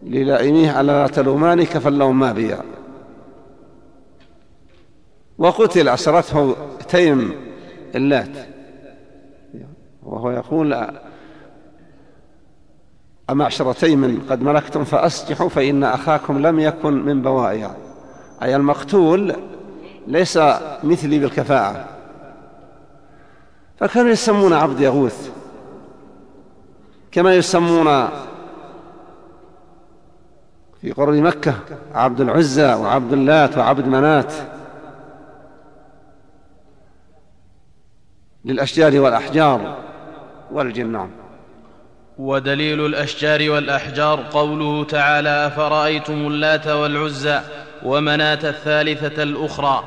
للائميه ألا تلوماني كفلهم ما بيا. وقتل أسرته تيم اللات. وهو يقول أمعشر تيم قد ملكتم فأسجحوا فإن أخاكم لم يكن من بوائع. أي المقتول ليس مثلي بالكفاءة. فكانوا يسمون عبد يغوث. كما يسمون في قرب مكة عبد العزى وعبد اللات وعبد منات للأشجار والأحجار والجنان ودليل الأشجار والأحجار قوله تعالى أفرأيتم اللات والعزى ومناة الثالثة الأخرى.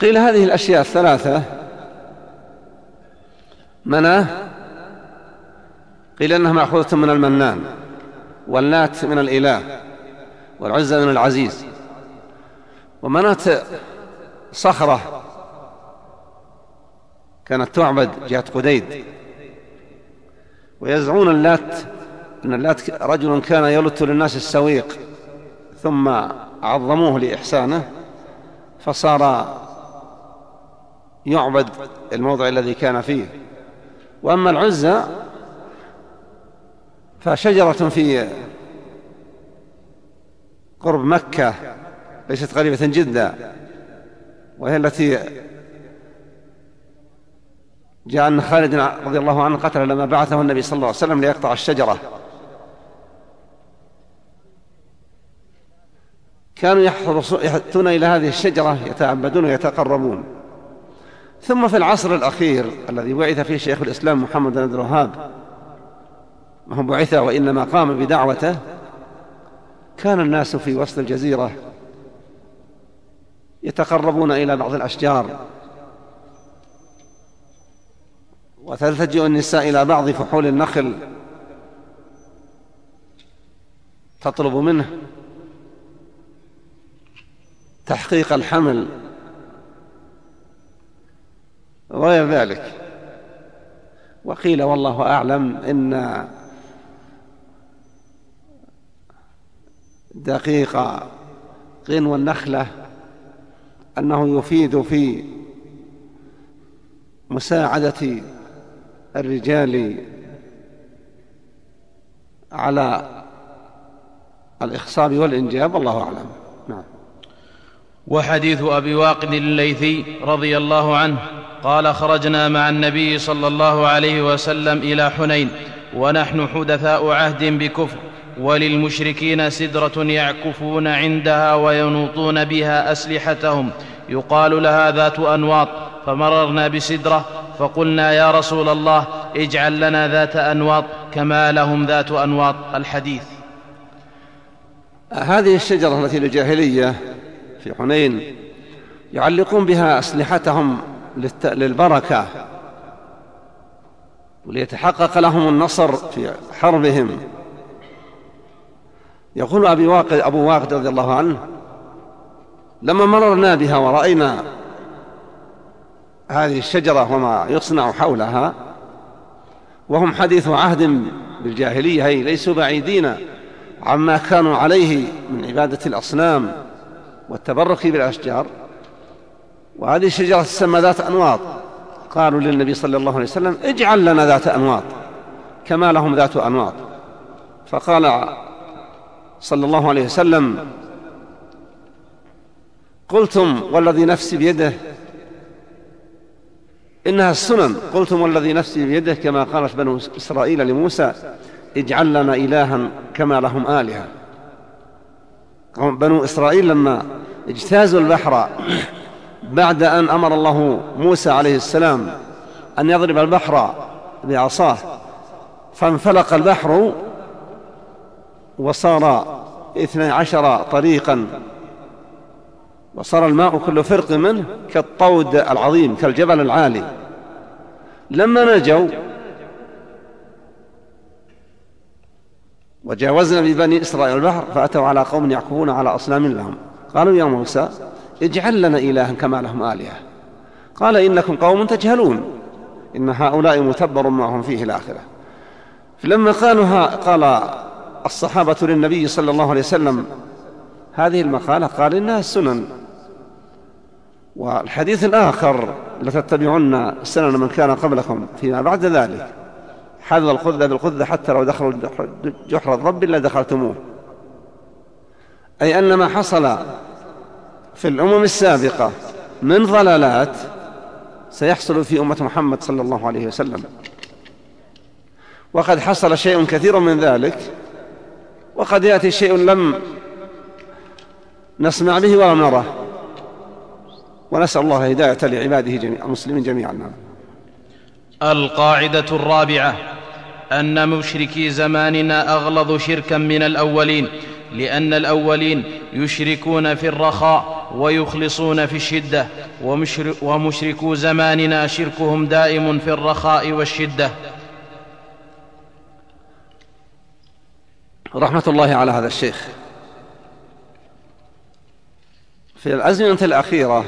قيل هذه الأشياء الثلاثة. مناة قيل أنها مأخوذة من المنان. واللات من الإله. والعزى من العزيز. ومناة صخرة. كانت تعبد جهة قديد. ويزعمون اللات أن اللات رجل كان يلت للناس السويق ثم عظموه لإحسانه فصار يعبد الموضع الذي كان فيه. وأما العزى فشجرة في قرب مكة ليست غريبة جدا وهي التي جاء أن خالد رضي الله عنه قتل لما بعثه النبي صلى الله عليه وسلم ليقطع الشجرة. كانوا يأتون إلى هذه الشجرة يتعبدون ويتقربون. ثم في العصر الأخير الذي بعث فيه شيخ الإسلام محمد بن عبد الوهاب ما هو بعث وإنما قام بدعوته كان الناس في وسط الجزيرة يتقربون إلى بعض الأشجار. وتلتجئ النساء إلى بعض فحول النخل تطلب منه تحقيق الحمل وغير ذلك. وقيل والله أعلم إن دقيق غنو النخلة أنه يفيد في مساعدة الرجال على الإخصاب والإنجاب والله أعلم. نعم. وحديث أبي واقد الليثي رضي الله عنه قال خرجنا مع النبي صلى الله عليه وسلم إلى حنين ونحن حدثاء عهد بكفر وللمشركين سدرة يعكفون عندها وينوطون بها أسلحتهم يقال لها ذات أنواط فمررنا بسدرة فقلنا يا رسول الله اجعل لنا ذات أنواط كما لهم ذات أنواط الحديث. هذه الشجرة التي للجاهلية في حنين يعلقون بها أسلحتهم للبركة وليتحقق لهم النصر في حربهم. يقول أبي واقد أبو واقد رضي الله عنه لما مررنا بها ورأينا هذه الشجرة وما يصنع حولها وهم حديث عهد بالجاهلية هي ليسوا بعيدين عما كانوا عليه من عبادة الأصنام والتبرك بالأشجار. وهذه الشجرة تسمى ذات أنواط. قالوا للنبي صلى الله عليه وسلم اجعل لنا ذات أنواط كما لهم ذات أنواط. فقال صلى الله عليه وسلم قلتم والذي نفسي بيده إنها السنن. قلتم والذي نفسي بيده كما قالت بنو إسرائيل لموسى اجعل لنا إلها كما لهم آلهة. بنو إسرائيل لما اجتازوا البحر بعد أن أمر الله موسى عليه السلام أن يضرب البحر بعصاه فانفلق البحر وصار اثني عشر طريقا. وصار الماء كل فرق منه كالطود العظيم كالجبل العالي. لما نجوا وجاوزنا ببني إسرائيل البحر فأتوا على قوم يعكفون على أصنام لهم. قالوا يا موسى اجعل لنا إلها كما لهم آلهة. قال إنكم قوم تجهلون. إن هؤلاء متبر ما هم فيه الآخرة. فلما قالوا قال الصحابة للنبي صلى الله عليه وسلم هذه المقالة قال إنها السنن والحديث الآخر لتتبعن سنن من كان قبلكم فيما بعد ذلك. حذو القذة بالقذة حتى لو دخلوا جحر الرب لدخلتموه أي أن ما حصل في الأمم السابقة من ضلالات سيحصل في أمة محمد صلى الله عليه وسلم. وقد حصل شيء كثير من ذلك. وقد يأتي شيء لم نسمع به ولم نره ونسأل الله هداية لعباده جميع المسلمين جميعا. نعم. القاعدة الرابعة أن مشركي زماننا أغلظ شركا من الأولين لأن الأولين يشركون في الرخاء ويخلصون في الشدة ومشركو زماننا شركهم دائم في الرخاء والشدة. رحمة الله على هذا الشيخ. في الأزمنة الأخيرة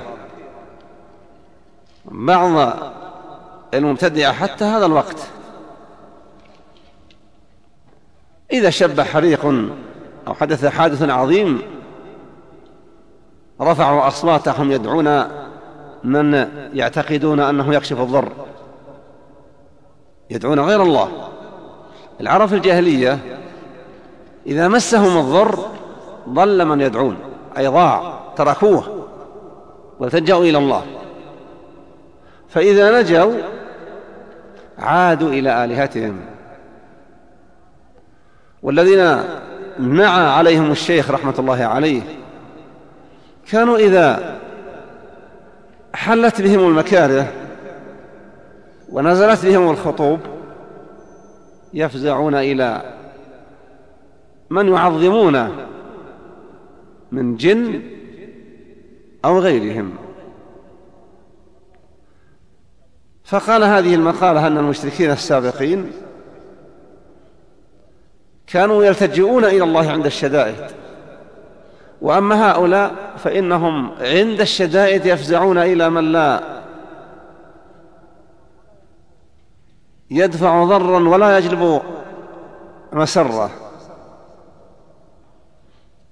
بعض المبتدعة حتى هذا الوقت إذا شب حريق أو حدث حادث عظيم رفعوا أصواتهم يدعون من يعتقدون أنه يكشف الضر. يدعون غير الله. العرب في الجاهلية إذا مسهم الضر ضل من يدعون أي ضاع. تركوه والتجأوا إلى الله. فإذا نجوا عادوا إلى آلهتهم. والذين نعى عليهم الشيخ رحمة الله عليه كانوا إذا حلت بهم المكاره ونزلت بهم الخطوب يفزعون إلى من يعظمون من جن أو غيرهم. فقال هذه المقالة أن المشركين السابقين كانوا يلتجئون إلى الله عند الشدائد. وأما هؤلاء فإنهم عند الشدائد يفزعون إلى من لا يدفع ضرا ولا يجلب مسره.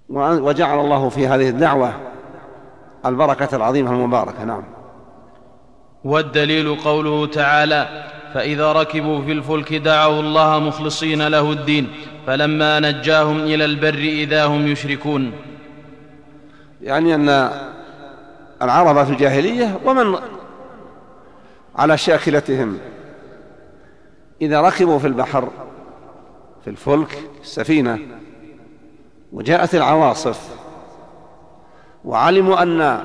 وجعل الله في هذه الدعوة البركة العظيمة المباركة نعم. والدليل قوله تعالى فإذا ركبوا في الفلك دعوا الله مخلصين له الدين فلما نجاهم إلى البر إذا هم يشركون. يعني أن العرب في الجاهلية ومن على شاكلتهم إذا ركبوا في البحر في الفلك السفينة وجاءت العواصف وعلموا أن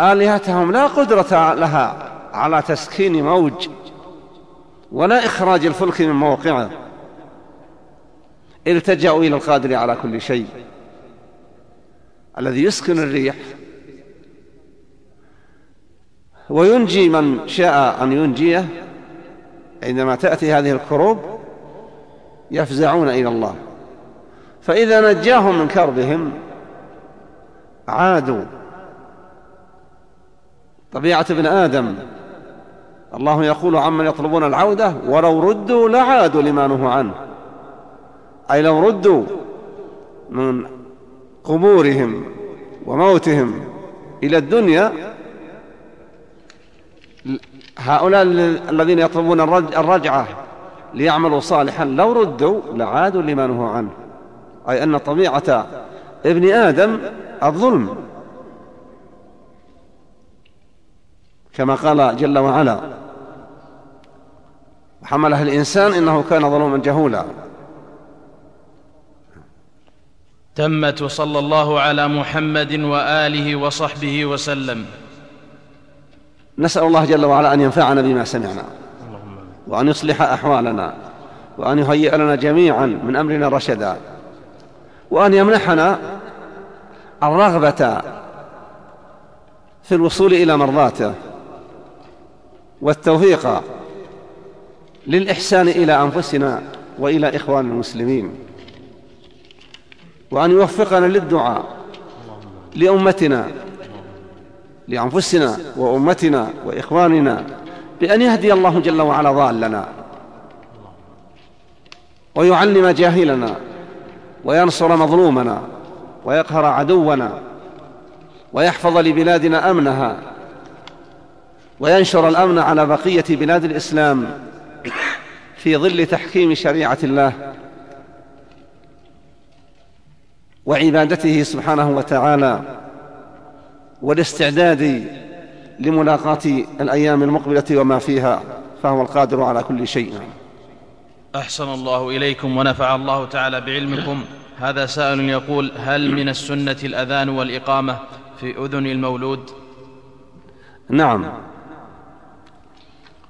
آلهتهم لا قدرة لها على تسكين موج ولا إخراج الفلك من موقعه. التجأوا إلى القادر على كل شيء الذي يسكن الريح. وينجي من شاء أن ينجيه. عندما تأتي هذه الكروب يفزعون إلى الله. فإذا نجاهم من كربهم عادوا طبيعة ابن آدم. الله يقول عمن يطلبون العودة ولو ردوا لعادوا لما نهوا عنه. أي لو ردوا من قبورهم وموتهم إلى الدنيا هؤلاء الذين يطلبون الرجعة ليعملوا صالحا لو ردوا لعادوا لما نهوا عنه. أي أن طبيعة ابن آدم الظلم. كما قال جل وعلا حملها الإنسان إنه كان ظلوما جهولا. تمت وصلى الله على محمد وآله وصحبه وسلم. نسأل الله جل وعلا أن ينفعنا بما سمعنا وأن يصلح أحوالنا وأن يهيئ لنا جميعا من أمرنا رشدا. وأن يمنحنا الرغبة في الوصول إلى مرضاته والتوفيق للإحسان إلى أنفسنا وإلى إخوان المسلمين. وأن يوفقنا للدعاء لأمتنا لأنفسنا وأمتنا وإخواننا بأن يهدي الله جل وعلا ضالنا ويعلم جاهلنا وينصر مظلومنا ويقهر عدونا ويحفظ لبلادنا أمنها وينشر الأمن على بقية بلاد الإسلام في ظل تحكيم شريعة الله وعبادته سبحانه وتعالى والاستعداد لملاقاة الأيام المقبلة وما فيها فهو القادر على كل شيء. أحسن الله إليكم ونفع الله تعالى بعلمكم. هذا سائل يقول هل من السنة الأذان والإقامة في أذن المولود؟ نعم.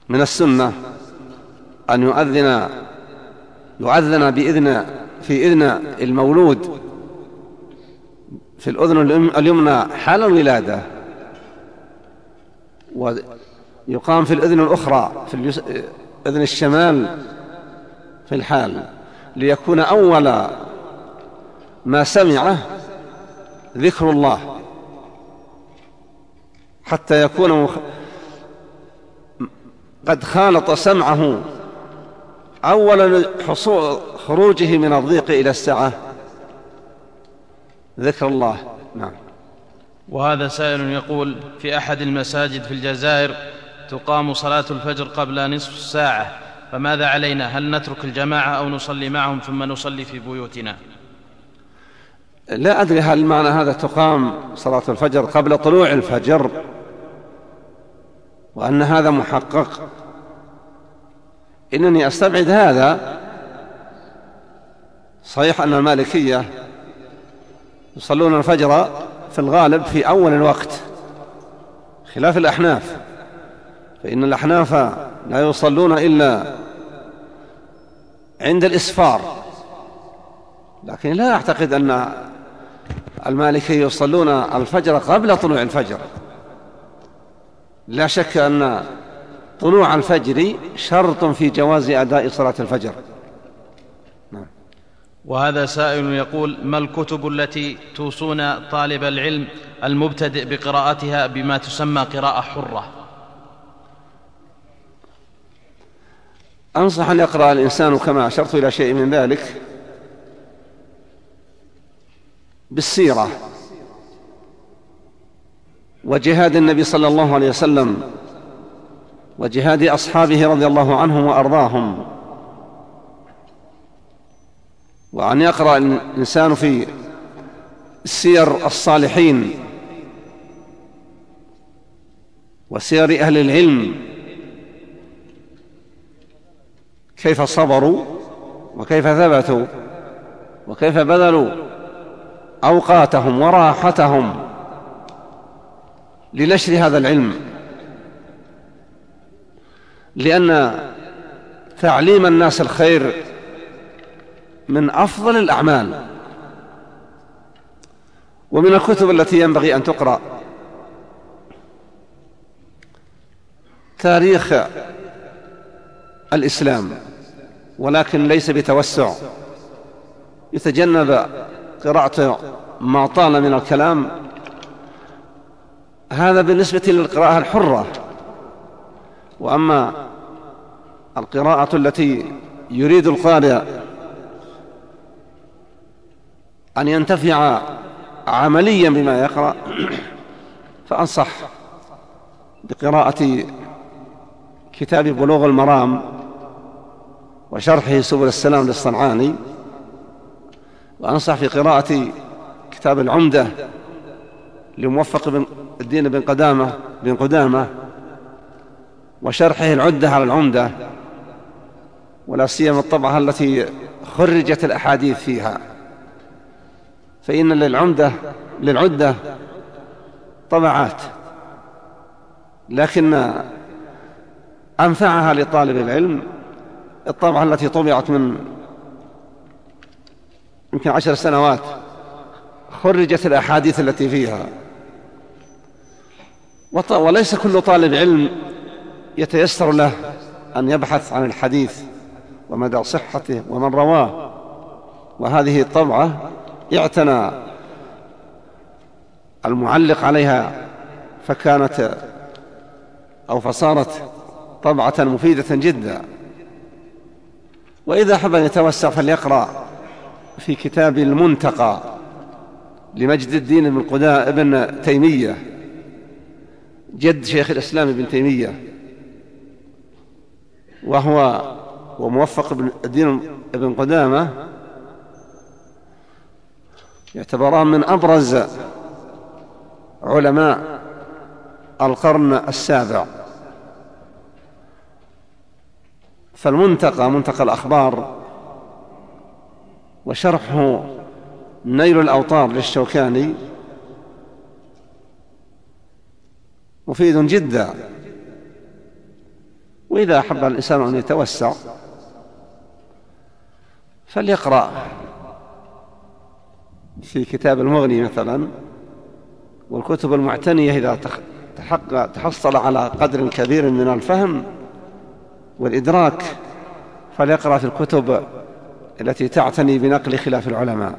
من السنة أن يؤذن يؤذن بإذن في إذن المولود في الأذن اليمنى حال الولادة ويقام في الأذن الأخرى في أذن الشمال في الحال ليكون أول ما سمعه ذكر الله حتى يكون قد خالط سمعه. أول خروجه من الضيق إلى السعة ذكر الله نعم. وهذا سائل يقول في أحد المساجد في الجزائر تقام صلاة الفجر قبل نصف ساعة. فماذا علينا؟ هل نترك الجماعة أو نصلي معهم ثم نصلي في بيوتنا؟ لا أدري هل معنى هذا تقام صلاة الفجر قبل طلوع الفجر وأن هذا محقق. إنني أستبعد هذا. صحيح أن المالكية يصلون الفجر في الغالب في أول الوقت خلاف الأحناف فإن الأحناف لا يصلون إلا الإسفار. لكن لا أعتقد أن المالكية يصلون الفجر قبل طلوع الفجر. لا شك أن طلوع الفجر شرط في جواز أداء صلاة الفجر. نعم. وهذا سائل يقول ما الكتب التي توصون طالب العلم المبتدئ بقراءتها بما تسمى قراءة حرة؟ أنصح أن يقرأ الإنسان كما أشرت إلى شيء من ذلك بالسيرة وجهاد النبي صلى الله عليه وسلم وجهاد أصحابه رضي الله عنهم وأرضاهم وأن يقرأ الإنسان في سير الصالحين وسير أهل العلم كيف صبروا وكيف ثبتوا وكيف بذلوا أوقاتهم وراحتهم لنشر هذا العلم لأن تعليم الناس الخير من أفضل الأعمال ومن الكتب التي ينبغي أن تقرأ. تاريخ الإسلام ولكن ليس بتوسع. يتجنب قراءة ما طال من الكلام. هذا بالنسبة للقراءة الحرة. وأما القراءة التي يريد القارئ أن ينتفع عمليا بما يقرأ فأنصح بقراءة كتاب بلوغ المرام. وشرحه سبل السلام للصنعاني. وأنصح في قراءة كتاب العمدة لموفق بن الدين بن قدامة بن قدامة وشرحه العدة على العمدة ولا سيما الطبعة التي خرجت الأحاديث فيها. فإن للعمدة للعدة طبعات لكن أنفعها لطالب العلم الطبعة التي طبعت من يمكن عشر سنوات خرجت الأحاديث التي فيها. وليس كل طالب علم يتيسر له أن يبحث عن الحديث ومدى صحته ومن رواه. وهذه الطبعة اعتنى المعلق عليها فكانت أو فصارت طبعة مفيدة جدا. وإذا أحب أن يتوسع فليقرأ في كتاب المنتقى لمجد الدين بن قداء ابن تيمية جد شيخ الإسلام ابن تيمية وهو وموفق ابن الدين ابن قدامة يعتبران من أبرز علماء القرن السابع. فالمنتقى منتقى الأخبار وشرحه نيل الأوطار للشوكاني مفيد جدا. وإذا أحب الإنسان أن يتوسع فليقرأ. في كتاب المغني مثلا والكتب المعتنية إذا تحصل على قدر كبير من الفهم والإدراك فليقرأ في الكتب التي تعتني بنقل خلاف العلماء.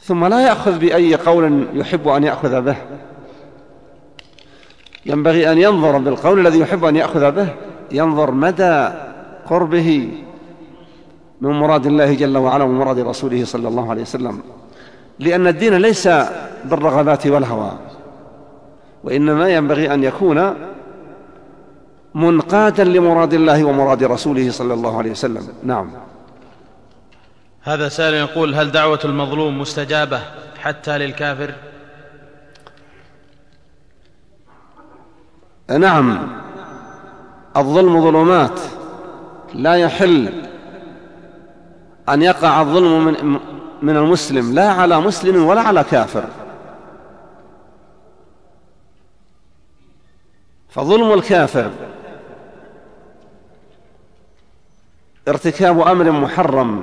ثم لا يأخذ بأي قول يحب أن يأخذ به. ينبغي أن ينظر بالقول الذي يحب أن يأخذ به. ينظر مدى قربه من مراد الله جل وعلا ومن مراد رسوله صلى الله عليه وسلم. لأن الدين ليس بالرغبات والهوى وإنما ينبغي أن يكون منقادا لمراد الله ومراد رسوله صلى الله عليه وسلم. نعم. هذا سائل يقول هل دعوة المظلوم مستجابة حتى للكافر؟ نعم. الظلم ظلمات. لا يحل أن يقع الظلم من, من المسلم لا على مسلم ولا على كافر. فظلم الكافر ارتكاب أمر محرم.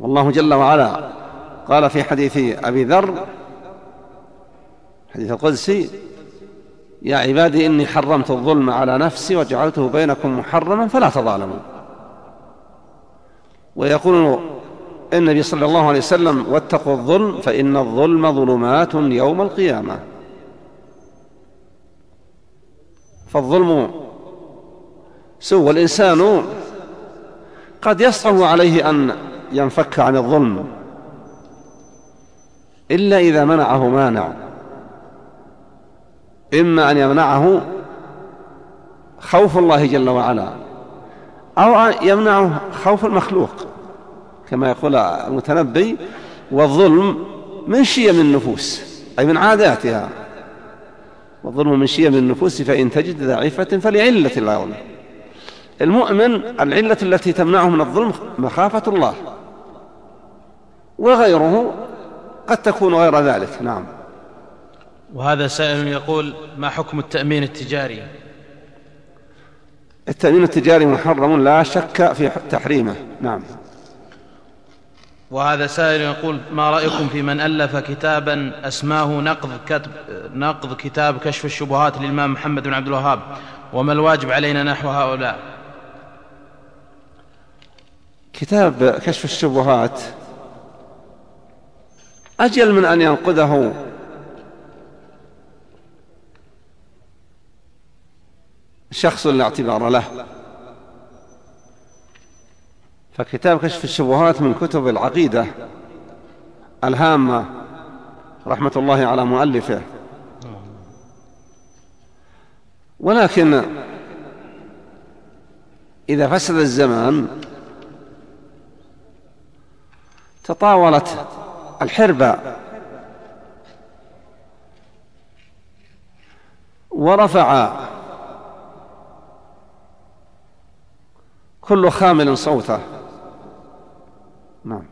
والله جل وعلا قال في حديث أبي ذر حديث القدسي يا عبادي إني حرمت الظلم على نفسي وجعلته بينكم محرما فلا تظالموا. ويقول النبي صلى الله عليه وسلم واتقوا الظلم فإن الظلم ظلمات يوم القيامة. فالظلم سوء والإنسان قد يصعب عليه أن ينفك عن الظلم إلا إذا منعه مانع. إما أن يمنعه خوف الله جل وعلا أو يمنعه خوف المخلوق كما يقول المتنبي والظلم من شيم النفوس أي من عاداتها. والظلم من شيم النفوس فإن تجد ضعيفة فلعلة لا يظلم المؤمن العلة التي تمنعه من الظلم مخافة الله. وغيره قد تكون غير ذلك. نعم. وهذا سائل يقول ما حكم التأمين التجاري؟ التأمين التجاري محرم لا شك في تحريمه. نعم. وهذا سائل يقول ما رأيكم في من ألف كتابا أسماه نقض, كتب نقض كتاب كشف الشبهات للإمام محمد بن عبد الوهاب؟ وما الواجب علينا نحو هؤلاء؟ كتاب كشف الشبهات. أجل من أن ينقذه. شخص لا اعتبار له. فكتاب كشف الشبهات من كتب العقيدة الهامة رحمة الله على مؤلفه. ولكن إذا فسد الزمان تطاولت الحربة. ورفع كل خامل صوته. نعم.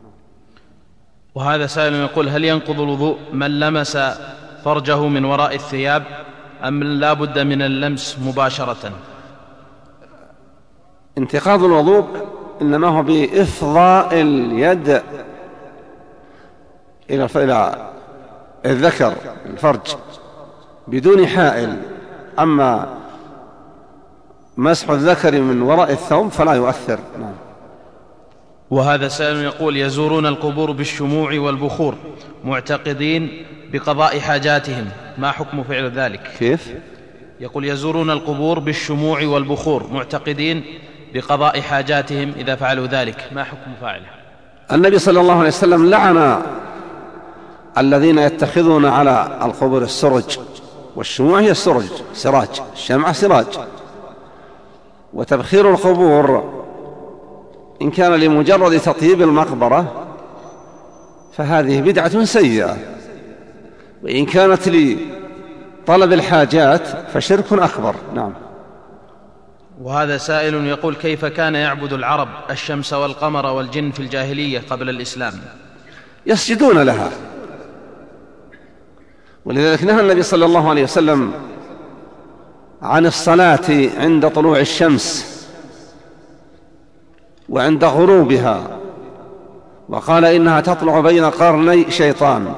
وهذا سائل يقول هل ينقض الوضوء من لمس فرجه من وراء الثياب أم لا بد من اللمس مباشرة؟ انتقاض الوضوء إنما هو بإفضاء اليد. إلى الذكر الفرج بدون حائل. أما مسح الذكر من وراء الثوب فلا يؤثر. نعم. وهذا سائل يقول يزورون القبور بالشموع والبخور معتقدين بقضاء حاجاتهم. ما حكم فعل ذلك؟ كيف؟ يقول يزورون القبور بالشموع والبخور معتقدين بقضاء حاجاتهم إذا فعلوا ذلك. ما حكم فاعله؟ النبي صلى الله عليه وسلم لعن الذين يتخذون على القبور السرج والشموع هي السرج سراج الشمعة سراج. وتبخير القبور إن كان لمجرد تطيب المقبرة فهذه بدعة سيئة. وإن كانت لطلب الحاجات فشرك أكبر. نعم. وهذا سائل يقول كيف كان يعبد العرب الشمس والقمر والجن في الجاهلية قبل الإسلام؟ يسجدون لها. ولذلك نهى النبي صلى الله عليه وسلم عن الصلاة عند طلوع الشمس وعند غروبها وقال إنها تطلع بين قرني شيطان.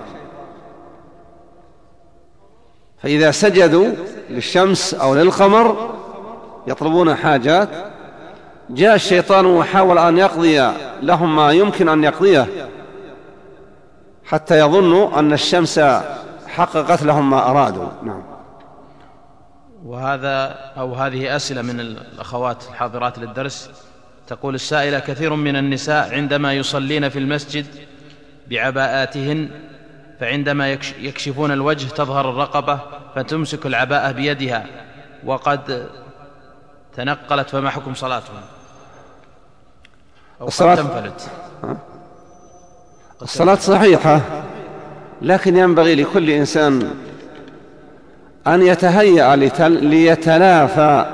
فإذا سجدوا للشمس أو للقمر يطلبون حاجات جاء الشيطان وحاول أن يقضي لهم ما يمكن أن يقضيه حتى يظنوا أن الشمس حققت لهم ما أرادوا. نعم. وهذا أو هذه أسئلة من الأخوات الحاضرات للدرس. تقول السائلة كثير من النساء عندما يصلين في المسجد بعباءاتهن فعندما يكشفون الوجه تظهر الرقبة فتمسك العباءة بيدها. وقد تنقلت فما حكم صلاتهم؟ أو الصلاة تنفلت. الصلاة صحيحة. لكن ينبغي لكل إنسان أن يتهيأ ليتلافى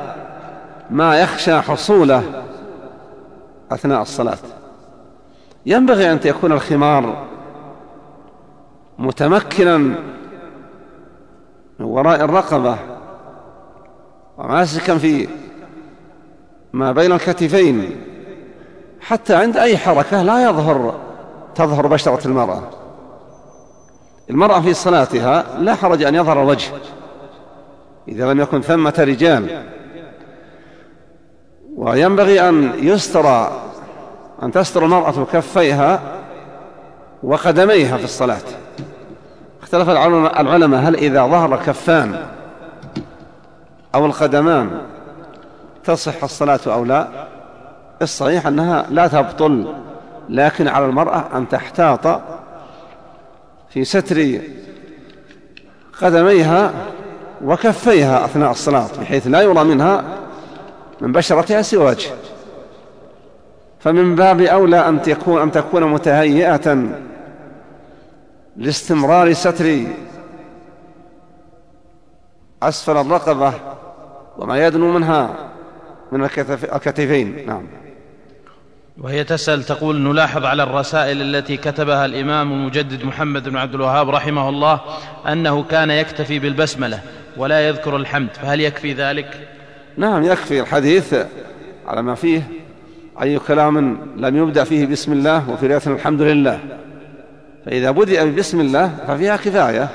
ما يخشى حصوله أثناء الصلاة. ينبغي أن يكون الخمار متمكنا من وراء الرقبة وماسكا في ما بين الكتفين حتى عند أي حركة لا يظهر تظهر بشرة المرأة. المرأة في صلاتها لا حرج أن يظهر الوجه إذا لم يكن ثمة رجال. وينبغي أن يستر أن تستر المرأة كفيها وقدميها في الصلاة. اختلف العلماء هل إذا ظهر الكفان أو القدمان تصح الصلاة أو لا؟ الصحيح أنها لا تبطل لكن على المرأة أن تحتاط في ستر قدميها وكفيها أثناء الصلاة بحيث لا يرى منها من بشرتها سوى وجه فمن باب أولى أن تكون أن تكون متهيئة لاستمرار ستر أسفل الرقبة وما يدنو منها من الكتفين. نعم. وهي تسأل تقول نلاحظ على الرسائل التي كتبها الإمام المجدد محمد بن عبد الوهاب رحمه الله أنه كان يكتفي بالبسملة ولا يذكر الحمد فهل يكفي ذلك؟ نعم يكفي الحديث على ما فيه أي كلام لم يبدأ فيه بسم الله وفي رواية الحمد لله. فإذا بدأ ببسم الله ففيها كفاية.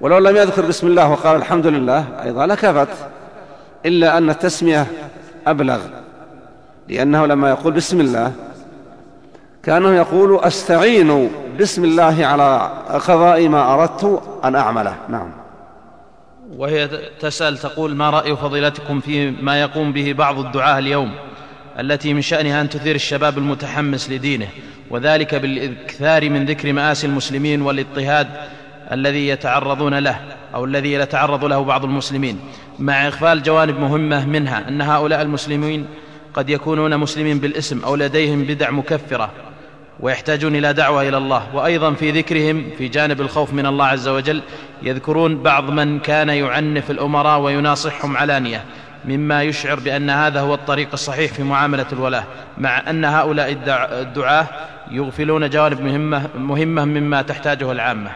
ولو لم يذكر بسم الله وقال الحمد لله أيضا لكفت إلا أن التسمية أبلغ. لأنه لما يقول بسم الله كأنه يقول أستعين بسم الله على قضاء ما أردت أن أعمله. نعم. وهي تسأل تقول ما رأي فضيلتكم في ما يقوم به بعض الدعاة اليوم التي من شأنها أن تثير الشباب المتحمس لدينه وذلك بالإكثار من ذكر مآسي المسلمين والاضطهاد الذي يتعرضون له أو الذي يتعرض له بعض المسلمين؟ مع إغفال جوانب مهمة منها أن هؤلاء المسلمين قد يكونون مسلمين بالاسم أو لديهم بدع مكفرة ويحتاجون إلى دعوة إلى الله. وأيضا في ذكرهم في جانب الخوف من الله عز وجل يذكرون بعض من كان يعنف الأمراء ويناصحهم علانية مما يشعر بأن هذا هو الطريق الصحيح في معاملة الولاة. مع أن هؤلاء الدعاة يغفلون جوانب مهمة مهمة مما تحتاجه العامة.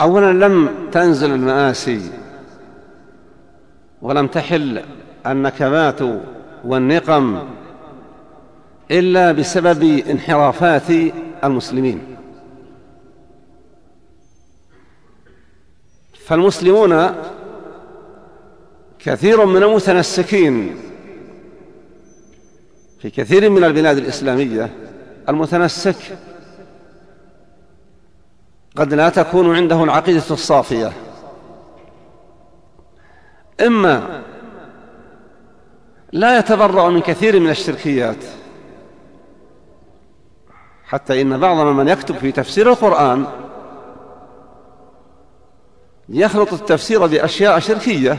اولا لم تنزل المآسي ولم تحل النكبات والنقم إلا بسبب انحرافات المسلمين. فالمسلمون كثير من المتنسكين في كثير من البلاد الإسلامية المتنسك قد لا تكون عنده العقيدة الصافية. إما لا يتبرأ من كثير من الشركيات. حتى إن بعض من يكتب في تفسير القرآن يخلط التفسير بأشياء شركية.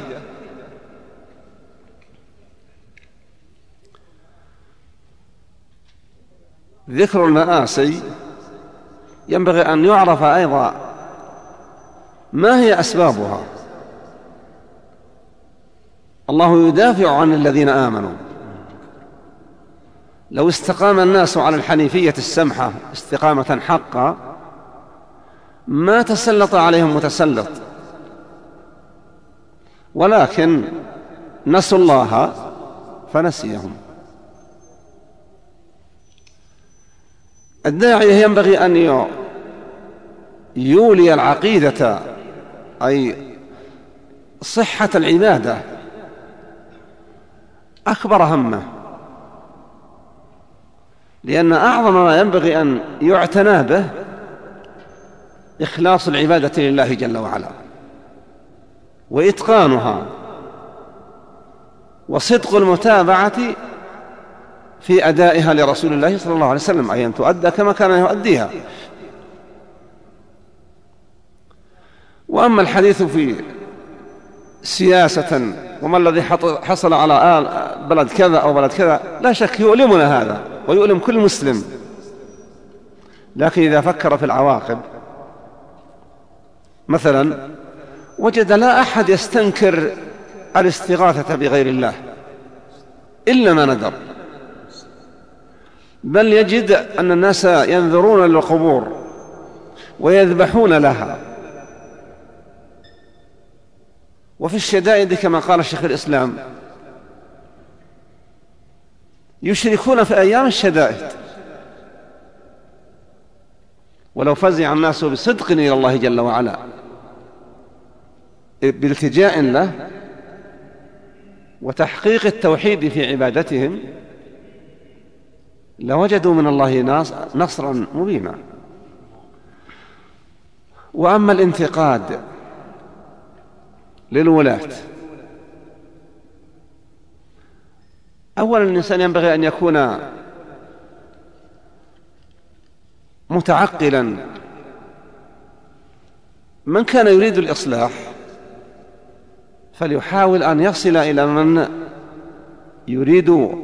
ذكر المآسي ينبغي أن يعرف أيضا ما هي أسبابها. الله يدافع عن الذين آمنوا. لو استقام الناس على الحنيفية السمحة استقامة حقا ما تسلط عليهم متسلط. ولكن نسوا الله فنسيهم. الداعية ينبغي أن يولي العقيدة أي صحة العبادة. أكبر همه. لأن أعظم ما ينبغي أن يعتنى به إخلاص العبادة لله جل وعلا وإتقانها وصدق المتابعة في أدائها لرسول الله صلى الله عليه وسلم أي أن تؤدى كما كان يؤديها. وأما الحديث في سياسة وما الذي حصل على آل بلد كذا أو بلد كذا لا شك يؤلمنا هذا ويؤلم كل مسلم. لكن إذا فكر في العواقب مثلا وجد لا أحد يستنكر الاستغاثة بغير الله إلا ما ندر. بل يجد أن الناس ينذرون للقبور ويذبحون لها. وفي الشدائد كما قال شيخ الإسلام يشركون في أيام الشدائد. ولو فزع الناس بصدق إلى الله جل وعلا بالتجاء له وتحقيق التوحيد في عبادتهم لوجدوا من الله نصرا مبينا. وأما الانتقاد للولاة اولا الإنسان ينبغي أن يكون متعقلا. من كان يريد الإصلاح فليحاول أن يصل إلى من يريد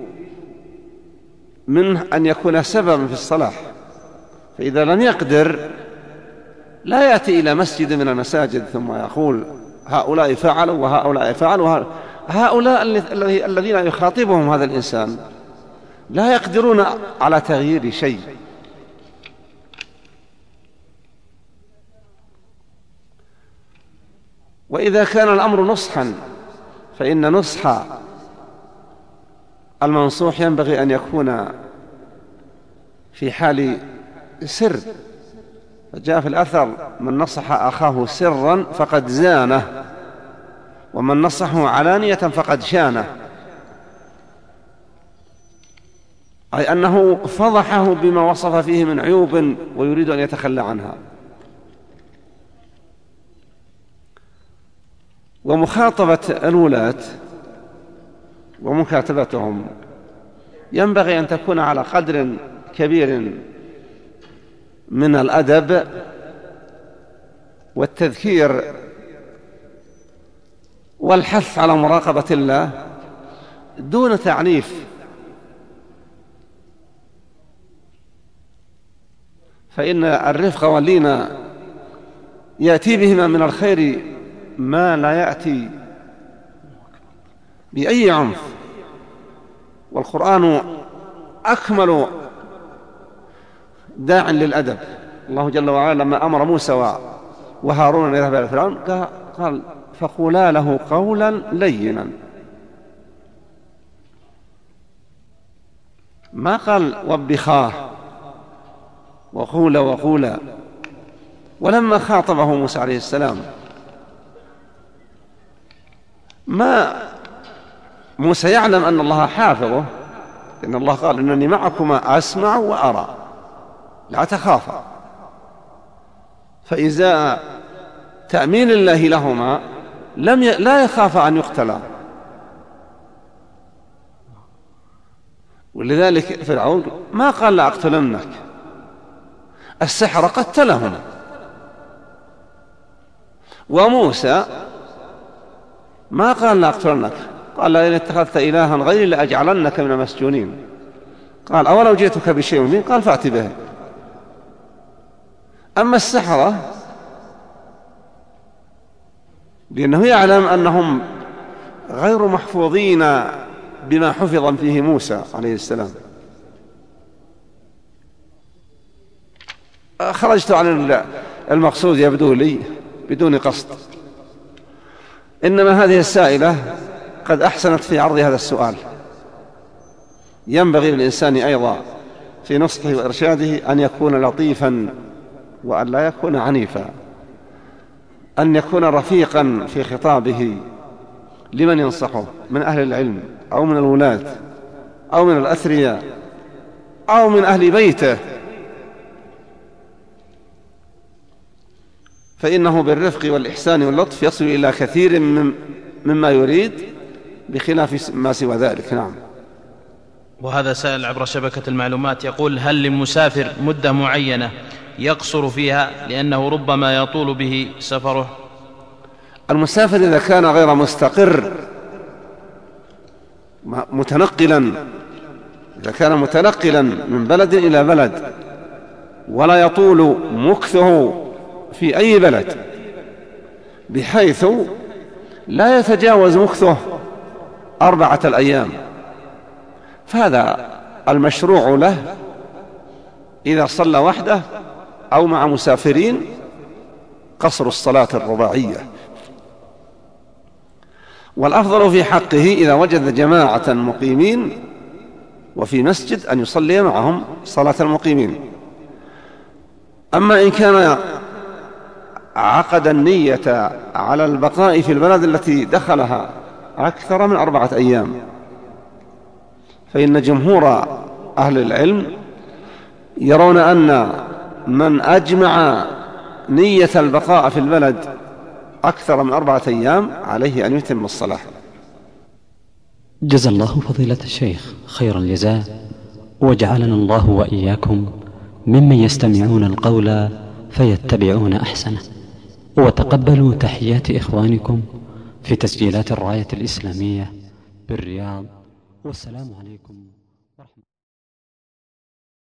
منه أن يكون سببا في الصلاح. فإذا لم يقدر لا يأتي إلى مسجد من المساجد ثم يقول هؤلاء فعلوا وهؤلاء فعلوا. هؤلاء الذين يخاطبهم هذا الإنسان لا يقدرون على تغيير شيء. وإذا كان الأمر نصحا فإن نصح المنصوح ينبغي أن يكون في حال سر. فجاء في الأثر من نصح أخاه سرا فقد زانه ومن نصحه علانية فقد شانه. أي أنه فضحه بما وصف فيه من عيوب ويريد أن يتخلى عنها. ومخاطبة الولاة ومكاتبتهم. ينبغي أن تكون على قدر كبير من الأدب والتذكير والحث على مراقبة الله دون تعنيف. فإن الرفق واللين يأتي بهما من الخير ما لا يأتي بأي عنف. والقرآن أكمل داع للأدب. الله جل وعلا لما أمر موسى وهارون أن يذهبا إلى فرعون قال فقولا له قولا لينا. ما قال وبخاه وقولا وقولا ولما خاطبه موسى عليه السلام ما موسى يعلم أن الله حافظه لأن الله قال إنني معكما أسمع وأرى. لا تخافا. فإذا تأمين الله لهما لم ي... لا يخاف أن يقتلا. ولذلك فرعون ما قال لأقتلنك السحر قتلهم وموسى ما قال لأقتلنك قال لئن اتخذت إلها غيري لأجعلنك من المسجونين. قال أولو جئتك بشيء مبين قال فأت به. أما السحرة لأنه يعلم أنهم غير محفوظين بما حفظ فيه موسى عليه السلام. خرجت عن المقصود يبدو لي بدون قصد. إنما هذه السائلة قد أحسنت في عرض هذا السؤال. ينبغي للإنسان أيضا في نصحه وإرشاده أن يكون لطيفا وأن لا يكون عنيفا. أن يكون رفيقا في خطابه لمن ينصحه من أهل العلم أو من الولاة أو من الأثرياء أو من أهل بيته. فإنه بالرفق والإحسان واللطف يصل إلى كثير من مما يريد بخلاف ما سوى ذلك نعم. وهذا سائل عبر شبكة المعلومات يقول هل للمسافر مدة معينة يقصر فيها لأنه ربما يطول به سفره؟ المسافر إذا كان غير مستقر متنقلا إذا كان متنقلا من بلد إلى بلد ولا يطول مكثه في أي بلد بحيث لا يتجاوز مكثه. أربعة الأيام. فهذا المشروع له إذا صلى وحده أو مع مسافرين قصر الصلاة الرباعية. والأفضل في حقه إذا وجد جماعة مقيمين وفي مسجد أن يصلي معهم صلاة المقيمين. أما إن كان عقد النية على البقاء في البلد التي دخلها أكثر من أربعة أيام. فإن جمهور أهل العلم يرون أن من أجمع نية البقاء في البلد أكثر من أربعة أيام عليه أن يتم الصلاة. جزا الله فضيلة الشيخ خير الجزاء وجعلنا الله وإياكم ممن يستمعون القول فيتبعون أحسنه. وتقبلوا تحيات إخوانكم في تسجيلات الراية الإسلامية بالرياض. والسلام عليكم.